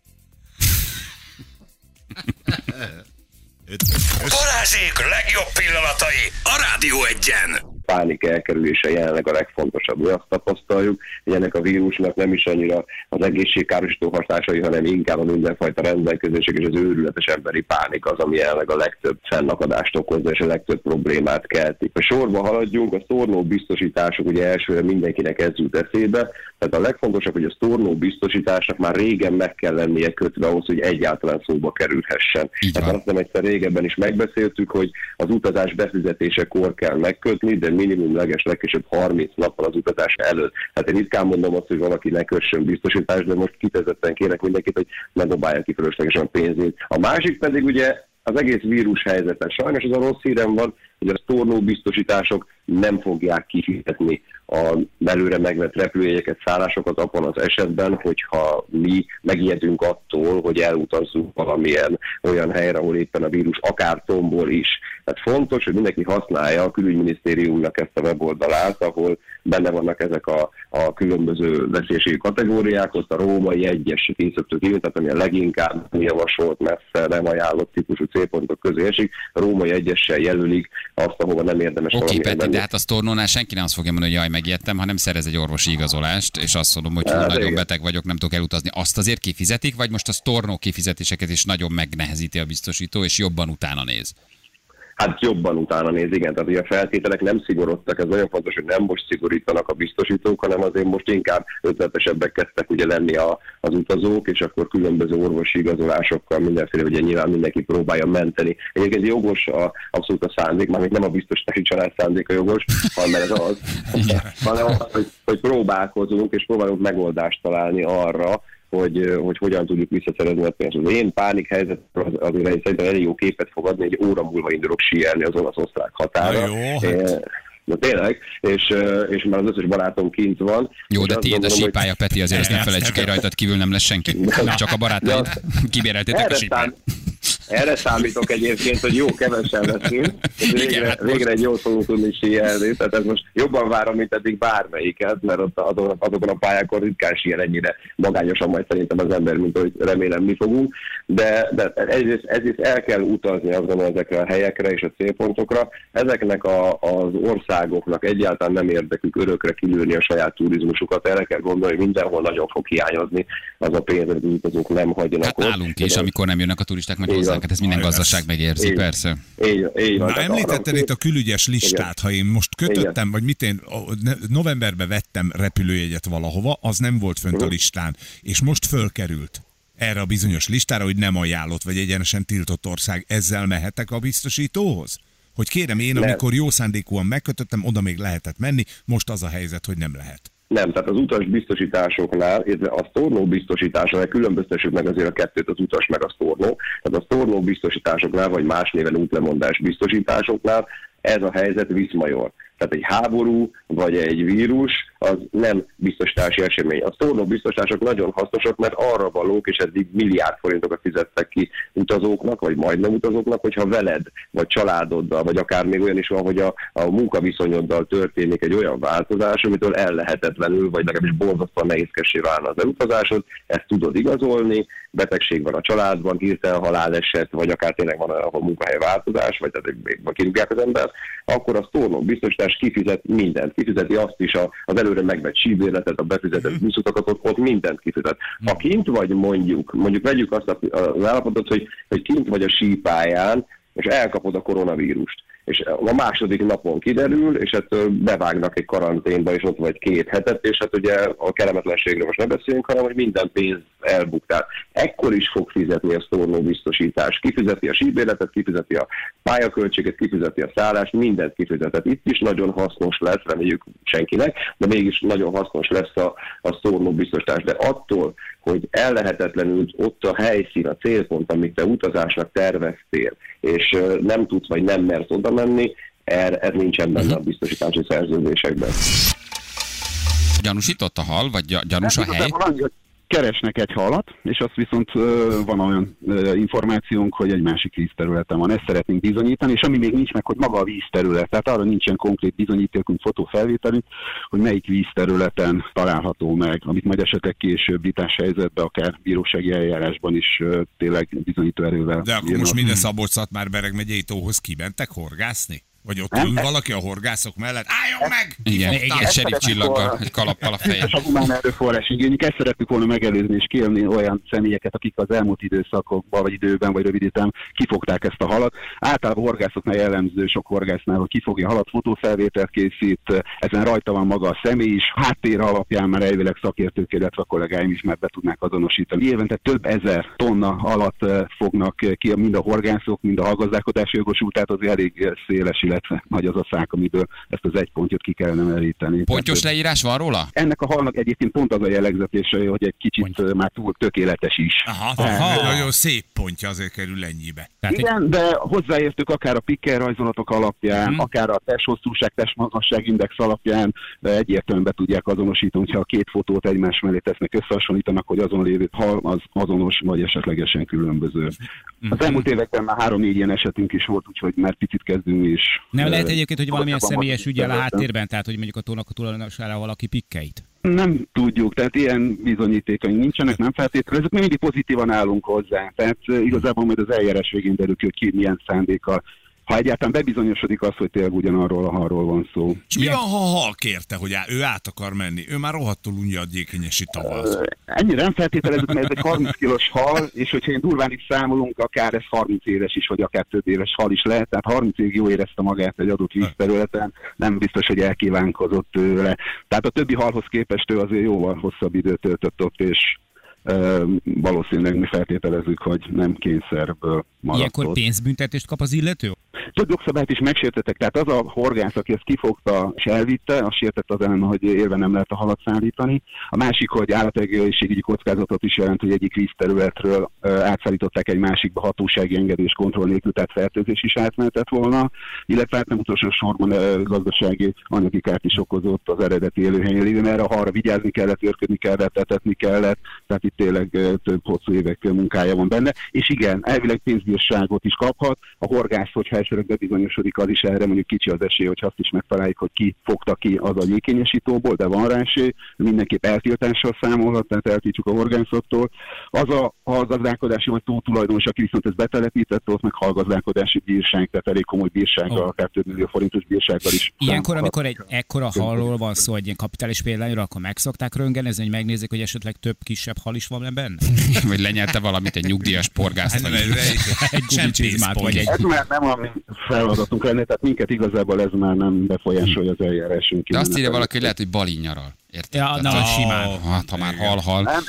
[SPEAKER 6] Balázsék legjobb pillanatai a Rádió egyen.
[SPEAKER 8] Pánik elkerülése jelenleg a legfontosabb. Mi azt tapasztaljuk, hogy ennek a vírusnak nem is annyira az egészségkárosító hatásai, hanem inkább a mindenfajta rendelkezések és az őrületes emberi pánik az, ami jelenleg a legtöbb fennakadást okozza és a legtöbb problémát kelti. Ha sorba haladjunk, a sztornó biztosítások ugye elsőre mindenkinek ez jut eszébe, tehát a legfontosabb, hogy a sztornó biztosításnak már régen meg kell lennie kötve ahhoz, hogy egyáltalán szóba kerülhessen. Tehát azt nem egyszer régebben is megbeszéltük, hogy az utazás befizetésekor kell megkötni, de minimum leges legkésőbb 30 nappal az utazás előtt. Hát én ritkán mondom azt, hogy valaki ne kössön biztosítást, de most kifejezetten kérek mindenkit, hogy ne dobálja ki fölöslegesen a pénzét. A másik pedig ugye az egész vírus helyzete. Sajnos az a rossz hírem van, hogy a sztornó biztosítások nem fogják kifizetni a belőle megvett repülőjegyeket, szállásokat abban az esetben, hogyha mi megijedünk attól, hogy elutazzunk valamilyen olyan helyre, ahol éppen a vírus akár tombol is. Tehát fontos, hogy mindenki használja a külügyminisztériumnak ezt a weboldalát, ahol benne vannak ezek a, a különböző veszélységi kategóriák, ott a római egyes készítő kívül, tehát ami a leginkább javasolt, messze nem ajánlott típusú célpontok közé esik, a római egyessel jelölik azt, ahova nem érdemes
[SPEAKER 1] Oké, Peti,
[SPEAKER 8] menni.
[SPEAKER 1] de hát a sztornónál senki nem azt fogja mondani, hogy jaj, megijedtem, hanem szerez egy orvosi igazolást, és azt mondom, hogy hú,
[SPEAKER 8] Hát,
[SPEAKER 1] nagyon
[SPEAKER 8] igen.
[SPEAKER 1] beteg vagyok, nem tudok elutazni. Azt azért kifizetik, vagy most a sztornó kifizetéseket is nagyon megnehezíti a biztosító, és jobban utána néz.
[SPEAKER 8] Hát jobban utána néz, igen. Tehát ugye a feltételek nem szigorodtak, ez nagyon fontos, hogy nem most szigorítanak a biztosítók, hanem azért most inkább ötletesebbek kezdtek ugye lenni a, az utazók, és akkor különböző orvosi igazolásokkal mindenféle, ugye nyilván mindenki próbálja menteni. Egyébként jogos a, abszolút a szándék, már nem a biztosítási család szándéka jogos, hanem ez az, hanem az, hogy, hogy próbálkozunk, és próbálunk megoldást találni arra, hogy, hogy hogyan tudjuk visszaszerezni a pénzt. Az én pánik helyzet az, azért egy- szerintem elég jó képet fog adni, egy óra múlva indulok síelni az olasz-osztrák határa.
[SPEAKER 2] Na jó, hát.
[SPEAKER 8] Eh, Na tényleg, és, és már az összes barátom kint van.
[SPEAKER 1] Jó, de tiéd a
[SPEAKER 8] gondolom, hogy-
[SPEAKER 1] sípája, Peti, azért ezt ne felejtsük, egy rajtad kívül nem lesz senki. Csak a barátaid. Kibéreltétek a
[SPEAKER 8] szám, erre számítok egyébként, hogy jó kevesen leszünk, és
[SPEAKER 1] Igen,
[SPEAKER 8] végre,
[SPEAKER 1] hát most-
[SPEAKER 8] végre egy jót fogunk tudni síelni, tehát ez most jobban várom, mint eddig bármelyiket, mert ott azon, azokon a pályákon ritkán síel ennyire magányosan majd szerintem az ember, mint hogy remélem mi fogunk, de, de egyrészt, egyrészt el kell utazni gondolom ezekre a helyekre és a célpontokra. Ezeknek a, az országoknak egyáltalán nem érdekük örökre kilőni a saját turizmusukat, erre kell gondolni, hogy mindenhol nagyon fog hiányozni az a pénz, amit az utazók nem hagyjanak
[SPEAKER 1] Hát
[SPEAKER 8] ott.
[SPEAKER 1] nálunk is,
[SPEAKER 8] De-
[SPEAKER 1] amikor nem jönnek a turisták meg hozzánk, hát ez minden gazdaság megérzi,
[SPEAKER 8] Így.
[SPEAKER 1] persze.
[SPEAKER 8] Így, így.
[SPEAKER 2] Na, említetted
[SPEAKER 8] arra-
[SPEAKER 2] itt a külügyes listát, ha én most kötöttem, vagy mit én novemberben vettem repülőjegyet valahova, az nem volt fönt a listán, és most fölkerült erre a bizonyos listára, hogy nem ajánlott, vagy egyenesen tiltott ország, ezzel mehetek a biztosítóhoz? Hogy kérem, én amikor jó szándékúan megkötöttem, oda még lehetett menni, most az a helyzet, hogy nem lehet.
[SPEAKER 8] Nem, tehát az utas biztosításoknál, illetve a sztornó biztosításoknál különböztessük meg azért a kettőt, az utas meg a sztornó. Tehát a sztornó biztosításoknál, vagy más néven útlemondás biztosításoknál ez a helyzet viszmajor. Tehát egy háború vagy egy vírus az nem biztosítási esemény. A sztornó biztosítások nagyon hasznosak, mert arra valók, és eddig milliárd forintokat fizettek ki utazóknak, vagy majdnem utazóknak, hogyha veled, vagy családoddal, vagy akár még olyan is van, hogy a, a munkaviszonyoddal történik egy olyan változás, amitől ellehetetlenül, vagy legalábbis borzasztóan nehézkessé válna az elutazásod, ezt tudod igazolni, betegség van a családban, hirtelen haláleset, vagy akár tényleg van ahol munkahely változás, vagy tehát kirúgják az ember, akkor a sztornó biztosítás kifizet mindent. Kifizeti azt is a, az előre megvett síbérletet, a befizetett buszutakat, ott, ott mindent kifizet. Ha kint vagy mondjuk, mondjuk vegyük azt a- az állapotot, hogy, hogy kint vagy a sípályán, és elkapod a koronavírust, és a második napon kiderül, és ettől bevágnak egy karanténba, és ott vagy két hetet, és hát ugye a kellemetlenségről most ne beszéljünk, hanem hogy minden pénz elbuktál. Ekkor is fog fizetni a sztornó biztosítás. Kifizeti a síbéletet, kifizeti a pályaköltséget, kifizeti a szállást, mindent kifizetett. Itt is nagyon hasznos lesz, reméljük senkinek, de mégis nagyon hasznos lesz a, a sztornó biztosítás. De attól, hogy ellehetetlenül ott a helyszín, a célpont, amit te utazásnak terveztél, és nem tudsz vagy nem mersz oda menni, er, ez nincsen benne a biztosítási szerződésekben.
[SPEAKER 1] Gyanúsított a hal, vagy gy- gyanús a hely?
[SPEAKER 9] Keresnek egy halat, és azt viszont van olyan információnk, hogy egy másik vízterületen van. Ezt szeretnénk bizonyítani, és ami még nincs meg, hogy maga a vízterület. Tehát arra nincsen konkrét bizonyítékunk, fotófelvételünk, hogy melyik vízterületen található meg, amit majd esetleg később vitás helyzetben, akár bírósági eljárásban is tényleg bizonyító erővel.
[SPEAKER 2] De akkor most minden szabolcs már bereg megyei tóhoz kimentek horgászni? Vagy ott ül valaki a horgászok mellett? Álljon meg!
[SPEAKER 1] Igen, egy serif csillaggal, egy kalappal a fején.
[SPEAKER 9] A humán erőforrás igényük. Ezt szerettük volna megelőzni és kielni olyan személyeket, akik az elmúlt időszakokban, vagy időben, vagy rövid időben kifogták ezt a halat. Általában horgászoknál jellemző, sok horgásznál, hogy kifogja a halat, fotófelvételt készít, ezen rajta van maga a személy is, háttér alapján már elvileg szakértők, illetve a kollégáim is már be tudnák azonosítani. Évente több ezer tonna alatt eh, fognak ki mind a horgászok, mind a hallgazdálkodási jogosult, tehát az elég széles, illetve nagy az a szák, amiből ezt az egy pontot ki kellene meríteni.
[SPEAKER 1] Pontyos
[SPEAKER 9] Tehát,
[SPEAKER 1] leírás van róla?
[SPEAKER 9] ennek a halnak egyébként pont az a jellegzetése, hogy egy kicsit ö, már túl tökéletes is.
[SPEAKER 2] Aha,
[SPEAKER 9] Tehát,
[SPEAKER 2] aha. nagyon szép pontja azért kerül ennyibe.
[SPEAKER 3] Tehát egy,
[SPEAKER 9] Igen, de hozzáértük akár a pikker rajzolatok alapján,
[SPEAKER 3] Mhm.
[SPEAKER 9] akár a testhosszúság, testmagasság index alapján egyértelműen be tudják azonosítani, hogyha a két fotót egymás mellé tesznek, összehasonlítanak, hogy azon lévő hal az azonos, vagy esetlegesen különböző.
[SPEAKER 3] Mhm.
[SPEAKER 9] Az elmúlt években már három-négy ilyen esetünk is volt, úgyhogy már picit kezdünk is.
[SPEAKER 3] Nem lehet egyébként, hogy valamilyen személyes ügyel a háttérben, tehát hogy mondjuk a tónak a tulajdonosára valaki pikkeit.
[SPEAKER 9] Nem tudjuk, tehát ilyen bizonyítékaink nincsenek, nem feltétlenül. Ezek mi mindig pozitívan állunk hozzá. Tehát igazából majd az eljárás végén derül ki, hogy ki milyen szándékkal. Ha egyáltalán bebizonyosodik az, hogy tényleg ugyanarról a halról van szó.
[SPEAKER 2] És mi van, ha a hal kérte, hogy á, ő át akar menni? Ő már rohadtul unja a gyékenyesi tavaszt.
[SPEAKER 9] Ö, Ennyire nem feltételezzük, mert ez egy 30 kilós hal, és hogyha én durván is számolunk, akár ez 30 éves is, vagy akár több éves hal is lehet, tehát 30 évig jó érezte magát egy adott vízterületen, nem biztos, hogy elkívánkozott tőle. Tehát a többi halhoz képest ő azért jóval hosszabb időt töltött ott, és valószínűleg mi feltételezzük, hogy nem kényszerből maradt
[SPEAKER 3] Ilyenkor
[SPEAKER 9] ott.
[SPEAKER 3] pénzbüntetést kap az illető?
[SPEAKER 9] Több jogszabályt is megsértettek, tehát az a horgász, aki ezt kifogta és elvitte, az sértett az ellen, hogy élve nem lehet a halat szállítani. A másik, hogy állategészségügyi kockázatot is jelent, hogy egyik vízterületről átszállították egy másikba hatósági engedés kontroll nélkül, tehát fertőzés is átmehetett volna, illetve hát nem utolsó sorban gazdasági anyagi kárt is okozott az eredeti élőhelyen lévő, mert erre a halra vigyázni kellett, őrködni kellett, etetni kellett, tehát itt tényleg több hosszú évek munkája van benne. És igen, elvileg pénzbírságot is kaphat. A horgász, hogyha esetleg bebizonyosodik, az is erre mondjuk kicsi az esély, hogy azt is megtaláljuk, hogy ki fogta ki az a gyékényesítóból, de van rá esély, mindenképp eltiltással számolhat, tehát eltiltjuk a horgászottól. Az a hallgazdálkodási vagy túltulajdonos, aki viszont ezt betelepítette, ott meg hallgazdálkodási bírság, tehát elég komoly bírsággal,
[SPEAKER 3] Ó.
[SPEAKER 9] akár több millió forintos bírsággal is.
[SPEAKER 3] Ilyenkor,
[SPEAKER 9] számolhat.
[SPEAKER 3] amikor egy ekkora halról van szó, egy ilyen kapitális példányról, akkor megszokták röngenezni, hogy megnézik, hogy esetleg több kisebb hal is van benne?
[SPEAKER 1] Vagy lenyelte valamit, egy nyugdíjas porgászt,
[SPEAKER 2] Hát,
[SPEAKER 1] vagy
[SPEAKER 3] Egy gumicsizmát, vagy egy...
[SPEAKER 9] Ez már nem a mi feladatunk lenne, tehát minket igazából ez már nem befolyásolja az eljárásunk.
[SPEAKER 1] De azt írja valaki, hogy lehet, hogy balin nyaral. Érted?
[SPEAKER 3] Ja, na, simán.
[SPEAKER 1] Hát, ha már hal-hal.
[SPEAKER 9] Nem,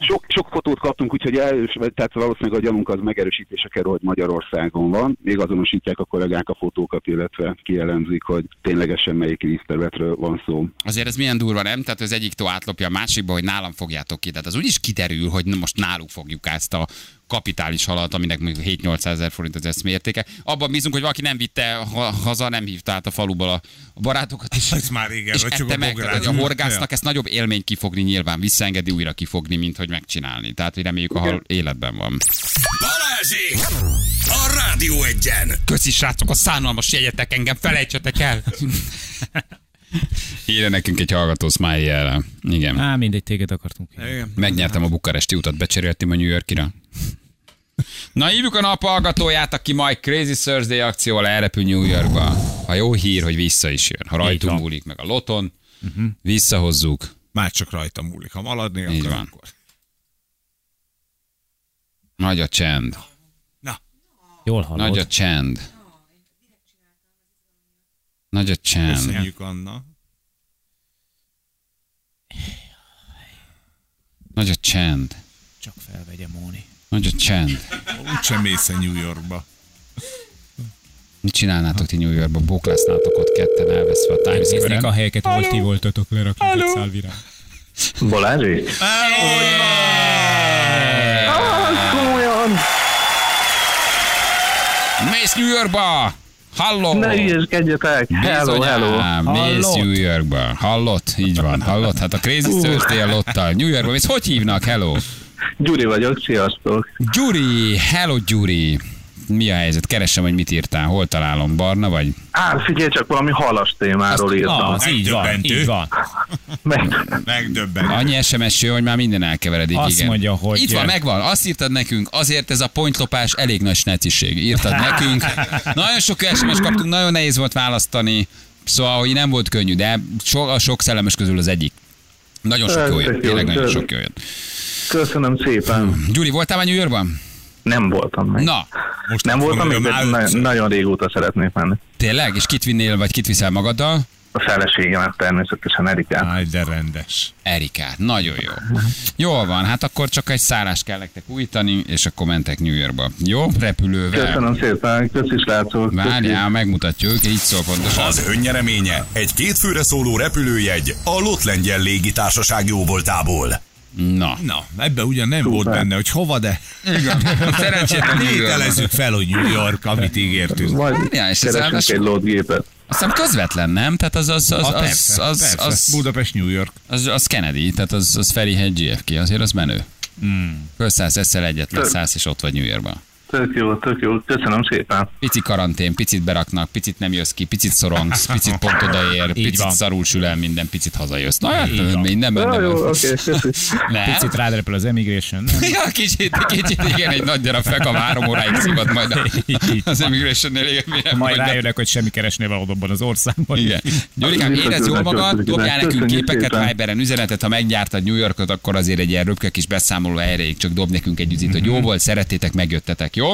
[SPEAKER 9] sok, sok fotót kaptunk, úgyhogy el, tehát valószínűleg a gyanunk az megerősítése kerül, hogy Magyarországon van. Még azonosítják a kollégák a fotókat, illetve kielemzik, hogy ténylegesen melyik vízterületről van szó.
[SPEAKER 1] Azért ez milyen durva, nem? Tehát az egyik tó átlopja a másikba, hogy nálam fogjátok ki. Tehát az úgyis kiderül, hogy most náluk fogjuk ezt a kapitális halat, aminek mondjuk 7-800 ezer forint az eszmértéke. Abban bízunk, hogy valaki nem vitte ha- haza, nem hívta át a faluból a barátokat is.
[SPEAKER 2] Ez már régen,
[SPEAKER 1] és
[SPEAKER 2] csak
[SPEAKER 1] ette
[SPEAKER 2] a
[SPEAKER 1] meg, tehát, hogy a horgásznak ezt nagyobb élmény kifogni nyilván, visszaengedi újra kifogni, mint hogy megcsinálni. Tehát, hogy reméljük a hal életben van.
[SPEAKER 6] Balázsék! A Rádió egyen!
[SPEAKER 1] Köszi srácok, a szánalmas jegyetek engem, felejtsetek el! Írja nekünk egy hallgató smiley Igen.
[SPEAKER 3] Á, mindegy, téged akartunk.
[SPEAKER 2] Igen.
[SPEAKER 1] Megnyertem a bukaresti utat, becseréltem a New Yorkira. Na hívjuk a nap hallgatóját, aki majd Crazy Thursday akcióval elrepül New Yorkba. Ha jó hír, hogy vissza is jön. Ha rajtunk
[SPEAKER 3] van.
[SPEAKER 1] múlik meg a loton, visszahozzuk.
[SPEAKER 2] Már csak rajta múlik. Ha maladni
[SPEAKER 1] Így
[SPEAKER 2] akar,
[SPEAKER 1] van.
[SPEAKER 2] akkor.
[SPEAKER 1] Nagy a csend.
[SPEAKER 2] Na,
[SPEAKER 3] Jól hallod.
[SPEAKER 1] Nagy a csend. Nagy a csend.
[SPEAKER 2] Köszönjük, Anna.
[SPEAKER 1] Nagy a csend.
[SPEAKER 3] Csak felvegye Móni.
[SPEAKER 1] Nagy a csend.
[SPEAKER 2] Úgysem mész a New Yorkba.
[SPEAKER 1] Mit csinálnátok ti New Yorkba? Bóklásznátok ott ketten elveszve a Times
[SPEAKER 3] Néznék a
[SPEAKER 1] Square-en?
[SPEAKER 3] helyeket, ahol ti voltatok lerakni egy szálvirág.
[SPEAKER 7] Balázsi? Komolyan!
[SPEAKER 1] Mész New Yorkba! Halló!
[SPEAKER 7] Ne ügyeskedjetek! Hello, hello!
[SPEAKER 1] Mész
[SPEAKER 3] Hallott?
[SPEAKER 1] New Yorkba. Hallott? Így van, hallott? Hát a Crazy Thursday a Lottal. New Yorkba mész. Hogy hívnak? Hello!
[SPEAKER 7] Gyuri vagyok, sziasztok!
[SPEAKER 1] Gyuri! Hello, Gyuri! Mi a helyzet? Keresem, hogy mit írtál. Hol találom? Barna vagy?
[SPEAKER 7] Á, figyelj csak, valami halas témáról írtam.
[SPEAKER 3] Az, így van,
[SPEAKER 2] Megdöbbentő.
[SPEAKER 3] így van.
[SPEAKER 7] Meg,
[SPEAKER 2] Megdöbben.
[SPEAKER 1] Annyi SMS hogy már minden elkeveredik.
[SPEAKER 3] Azt
[SPEAKER 1] igen.
[SPEAKER 3] mondja, hogy-
[SPEAKER 1] Itt van, megvan. Azt írtad nekünk, azért ez a pontlopás elég nagy sneciség. Írtad nekünk. Nagyon sok SMS kaptunk, nagyon nehéz volt választani. Szóval, hogy nem volt könnyű, de so, a sok szellemes közül az egyik. Nagyon sok jó jött, tényleg nagyon sok jó jött.
[SPEAKER 7] Köszönöm szépen.
[SPEAKER 1] Gyuri, voltál már New Yorkban?
[SPEAKER 7] Nem voltam meg.
[SPEAKER 1] Na,
[SPEAKER 2] Most
[SPEAKER 7] Nem voltam még, de na- nagyon régóta szeretnék menni.
[SPEAKER 1] tényleg? És kit vinnél, vagy kit viszel magaddal?
[SPEAKER 7] A feleségemet természetesen Erikát.
[SPEAKER 2] Áj, de rendes.
[SPEAKER 1] Erikát. Nagyon jó. Jól van, hát akkor csak egy szállást kell nektek újítani, és akkor mentek New Yorkba. Jó? Repülővel.
[SPEAKER 7] Köszönöm szépen, köszi srácok.
[SPEAKER 1] Várjál, megmutatjuk, így szól pontosan.
[SPEAKER 6] Az önnyereménye egy kétfőre szóló repülőjegy a Lott Lengyel Légitársaság jóvoltából.
[SPEAKER 1] Na.
[SPEAKER 2] Na, ebben ugyan nem volt benne, hogy hova, de
[SPEAKER 1] Szerencsétlen New Yorkban.
[SPEAKER 2] tételezzük fel, hogy New York, amit ígértünk.
[SPEAKER 7] Majd
[SPEAKER 1] Várjál, és ez
[SPEAKER 7] egy lótgépet.
[SPEAKER 1] Aztán közvetlen, nem? Tehát az, az, az,
[SPEAKER 2] Ah,
[SPEAKER 1] az,
[SPEAKER 2] persze,
[SPEAKER 1] az,
[SPEAKER 2] persze.
[SPEAKER 1] az,
[SPEAKER 2] Budapest, New York.
[SPEAKER 1] az, az Kennedy, tehát az, az Ferihegy GFK, azért az menő. Hmm. Fölszállsz, eszel egyet, leszállsz, és ott vagy New Yorkban.
[SPEAKER 7] Tök jó, tök jó, köszönöm szépen.
[SPEAKER 1] Pici karantén, picit beraknak, picit nem jössz ki, picit szorongsz, picit pont odaér,
[SPEAKER 3] Így
[SPEAKER 1] picit
[SPEAKER 3] van.
[SPEAKER 1] szarul sül el minden, picit hazajössz. Na, hát,
[SPEAKER 3] Így van.
[SPEAKER 1] minden
[SPEAKER 7] Jó.
[SPEAKER 1] Nem?
[SPEAKER 3] Picit rádrepel az emigration, nem?
[SPEAKER 1] Ja, kicsit, kicsit, igen, egy nagy darab feka három óráig szívott majd a- az
[SPEAKER 3] van.
[SPEAKER 1] immigration-nél, igen,
[SPEAKER 3] Majd rájönnek, hogy semmi keresné valóban az országban.
[SPEAKER 1] Igen. Gyurikám, érezd jól magad, dobjál nekünk képeket. Viberen üzenetet, ha meggyártad New Yorkot, akkor azért egy ilyen röpke kis beszámoló erejéig csak dob nekünk egy üzit, hogy jó volt, szerettétek, megjöttetek, jó?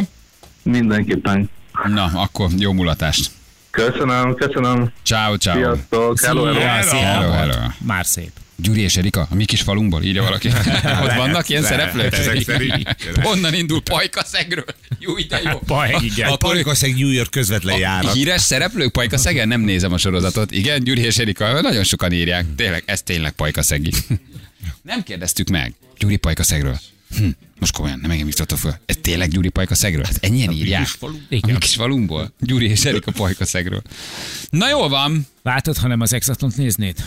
[SPEAKER 7] Mindenképpen.
[SPEAKER 1] Na, akkor jó mulatást.
[SPEAKER 7] Köszönöm, köszönöm.
[SPEAKER 1] Ciao, ciao.
[SPEAKER 7] Sziasztok, hello, hello.
[SPEAKER 1] Hello,
[SPEAKER 3] volt.
[SPEAKER 1] hello.
[SPEAKER 3] Már szép.
[SPEAKER 1] Gyuri és Erika, a mi kis falunkból, írja valaki. Ott vannak ilyen
[SPEAKER 2] lehet,
[SPEAKER 1] szereplők?
[SPEAKER 2] ezek szerint.
[SPEAKER 1] Honnan indul Pajkaszegről? Jó, ide jó.
[SPEAKER 3] Baj, igen.
[SPEAKER 2] A Parikaszeg New York közvetlen járat.
[SPEAKER 1] Híres szereplők Pajkaszegen? Nem nézem a sorozatot. Igen, Gyuri és Erika, nagyon sokan írják. Tényleg, ez tényleg Pajkaszegi. Nem kérdeztük meg. Gyuri Pajkaszegről. Hm, most komolyan, nem engem jutottatok föl. Ez tényleg Gyuri Pajkaszegről? Hát ennyien írják. A
[SPEAKER 3] Igen.
[SPEAKER 1] mi kis falunkból. Gyuri és Erika Pajkaszegről. Na jól van.
[SPEAKER 3] Látod, ha nem az exatlont néznéd?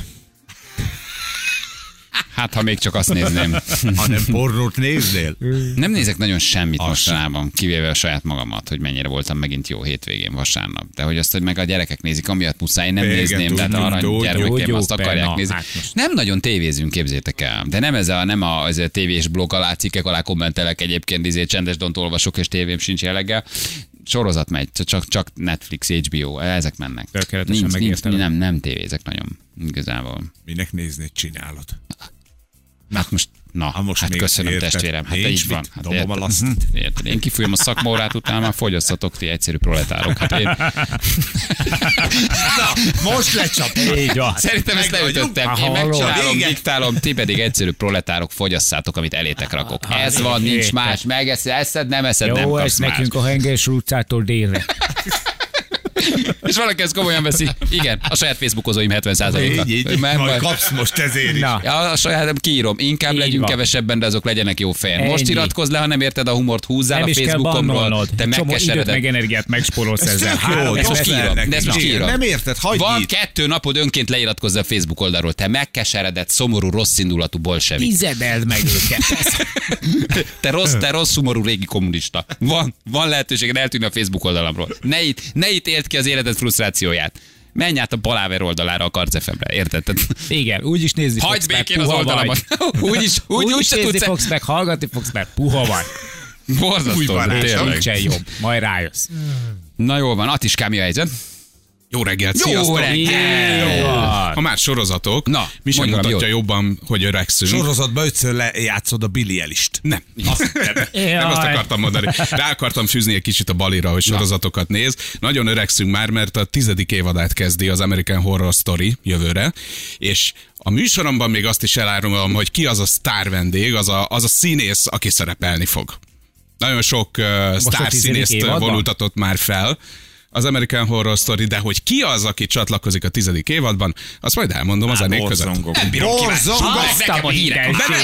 [SPEAKER 1] Hát, ha még csak azt nézném.
[SPEAKER 2] Hanem pornót néznél?
[SPEAKER 1] Nem nézek nagyon semmit
[SPEAKER 2] Az
[SPEAKER 1] mostanában, kivéve a saját magamat, hogy mennyire voltam megint jó hétvégén, vasárnap. De hogy azt, hogy meg a gyerekek nézik, amiatt muszáj, én nem
[SPEAKER 2] Igen,
[SPEAKER 1] nézném, tehát arany
[SPEAKER 2] tudjuk.
[SPEAKER 1] gyermekeim
[SPEAKER 3] Jó,
[SPEAKER 1] azt akarják
[SPEAKER 3] na,
[SPEAKER 1] nézni.
[SPEAKER 3] hát.
[SPEAKER 1] Nem nagyon tévézünk, képzétek el. De nem ez a, nem a, ez a tévés blog alá, cikkek alá kommentelek egyébként, izé, csendes dont olvasok, és tévém sincs jelleggel. Sorozat megy, csak, csak Netflix, HBO, ezek mennek.
[SPEAKER 3] Tökéletesen
[SPEAKER 1] nincs, nincs, nem, nem tévézek nagyon, igazából.
[SPEAKER 2] Minek néznéd, csinálod.
[SPEAKER 1] Hát most, na,
[SPEAKER 2] Ha most
[SPEAKER 1] hát
[SPEAKER 2] még
[SPEAKER 1] köszönöm
[SPEAKER 2] érted,
[SPEAKER 1] testvérem. Hát
[SPEAKER 2] nincs
[SPEAKER 1] így van. Hát
[SPEAKER 2] dobom a
[SPEAKER 1] érted?
[SPEAKER 2] lasztit.
[SPEAKER 1] Érted? Én kifújom a szakmaórát, utána már fogyasztatok ti egyszerű proletárok. Hát én,
[SPEAKER 2] Most lecsap.
[SPEAKER 3] Így van.
[SPEAKER 1] szerintem ezt leütöttem. Én megcsinálom,
[SPEAKER 2] Igen.
[SPEAKER 1] diktálom, ti pedig egyszerű proletárok fogyasszátok, amit elétek rakok. Ez van, nincs
[SPEAKER 3] érted.
[SPEAKER 1] más. Megeszed, eszed, nem eszed, nem
[SPEAKER 3] Jó,
[SPEAKER 1] kapsz
[SPEAKER 3] ez
[SPEAKER 1] más.
[SPEAKER 3] nekünk a Henges utcától délre.
[SPEAKER 1] És valaki ezt komolyan veszi. Igen, a saját Facebookozóim 70%-a.
[SPEAKER 2] Így, így,
[SPEAKER 1] Mert-
[SPEAKER 2] majd kapsz most ezért is.
[SPEAKER 3] Na,
[SPEAKER 1] Ja, a saját kiírom. Inkább
[SPEAKER 3] Így
[SPEAKER 1] legyünk
[SPEAKER 3] van.
[SPEAKER 1] kevesebben, de azok legyenek jó fejen. Most iratkozz le, ha nem érted a humort, húzzál
[SPEAKER 3] nem
[SPEAKER 1] a Facebookomról. Te megkesereded.
[SPEAKER 3] meg energiát megspórolsz ezzel.
[SPEAKER 2] jó,
[SPEAKER 3] Három
[SPEAKER 1] Ezt most kiírom, de ezt most kiírom.
[SPEAKER 2] nem érted, hagyd
[SPEAKER 1] Van
[SPEAKER 2] itt.
[SPEAKER 1] kettő napod önként leiratkozz a Facebook oldalról. Te megkeseredett, szomorú, rossz indulatú bolsevik.
[SPEAKER 3] Tizedeld meg őket.
[SPEAKER 1] Te rossz, te rossz, szomorú régi kommunista. Van, van lehetőséged eltűnni a Facebook oldalamról. Ne itt, ne itt élt ki az életed frusztrációját. Menj át a Paláver oldalára a karcefemre, érted?
[SPEAKER 3] Igen, úgy is nézni
[SPEAKER 1] Hagyd békén az oldalamat. Úgy is, úgy,
[SPEAKER 3] Úgy,
[SPEAKER 1] úgy,
[SPEAKER 3] is nézni
[SPEAKER 1] tudsz.
[SPEAKER 3] fogsz, meg hallgatni fogsz, mert puha vagy.
[SPEAKER 1] Borzasztó, tényleg.
[SPEAKER 3] Nincsen jobb. Majd rájössz.
[SPEAKER 1] Na jól van, Atiskám, mi a helyzet?
[SPEAKER 10] Jó reggelt,
[SPEAKER 1] Jó
[SPEAKER 10] sziasztok!
[SPEAKER 1] reggelt!
[SPEAKER 10] Jó. Ha már sorozatok,
[SPEAKER 1] Na,
[SPEAKER 10] mi sem mutatja
[SPEAKER 1] jót.
[SPEAKER 10] jobban, hogy öregszünk.
[SPEAKER 2] Sorozatban ötször lejátszod a Billy Elist.
[SPEAKER 10] Nem, azt, nem azt
[SPEAKER 3] Jaj.
[SPEAKER 10] akartam mondani. Rá akartam fűzni egy kicsit a balira, hogy sorozatokat néz. Nagyon öregszünk már, mert a tizedik évadát kezdi az American Horror Story jövőre, és a műsoromban még azt is elárulom, hogy ki az a sztár vendég, az a, az a színész, aki szerepelni fog. Nagyon sok uh, sztár színészt
[SPEAKER 3] évadban?
[SPEAKER 10] vonultatott már fel az American Horror Story, de hogy ki az, aki csatlakozik a tizedik évadban, azt majd elmondom a zenék között.
[SPEAKER 2] borzongok.
[SPEAKER 10] Nem bírom
[SPEAKER 1] hírek.
[SPEAKER 10] De nem,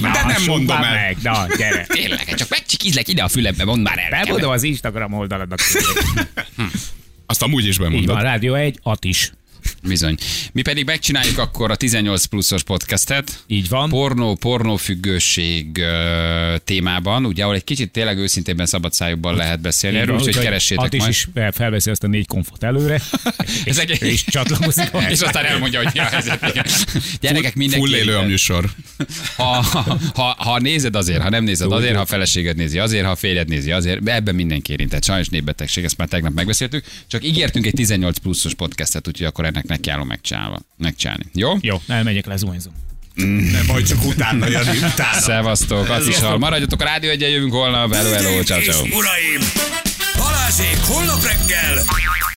[SPEAKER 10] nem, de nem mondom el.
[SPEAKER 3] meg, na, gyere.
[SPEAKER 1] Tényleg, csak megcsikizlek ide a fülembe, mondd már el.
[SPEAKER 3] Bemondom az Instagram oldaladnak.
[SPEAKER 10] Azt amúgy is
[SPEAKER 3] Így van,
[SPEAKER 10] bemondod.
[SPEAKER 3] Rádió egy, Atis.
[SPEAKER 1] Bizony. Mi pedig megcsináljuk akkor a 18 pluszos podcastet.
[SPEAKER 3] Így van.
[SPEAKER 1] Pornó, pornófüggőség témában, ugye, ahol egy kicsit tényleg őszintében szabad szájukban lehet beszélni erről, úgyhogy keressétek
[SPEAKER 3] Atis
[SPEAKER 1] majd.
[SPEAKER 3] is felveszi azt a négy konfot előre, és,
[SPEAKER 1] Ezek-
[SPEAKER 3] és csatlakozik.
[SPEAKER 1] És aztán elmondja, hogy mi a helyzet. Igen. Gyerekek, mindenki
[SPEAKER 10] Full élő a műsor.
[SPEAKER 1] ha, ha, ha nézed azért, ha nem nézed azért, ha a feleséged nézi azért, ha a férjed nézi azért, ebben mindenki érintett. Sajnos népbetegség, ezt már tegnap megbeszéltük. Csak ígértünk egy 18 pluszos podcastet, úgyhogy akkor ennek nekiállom megcsinálva. Megcsinálni. Jó?
[SPEAKER 3] Jó, elmegyek le, zuhanyzom.
[SPEAKER 2] Nem baj, csak utána, Jani, utána.
[SPEAKER 1] Szevasztok, azt is hall. Maradjatok a rádió egyen, jövünk holnap. Hello, hello, ciao, ciao.
[SPEAKER 6] uraim! Balázsék holnap reggel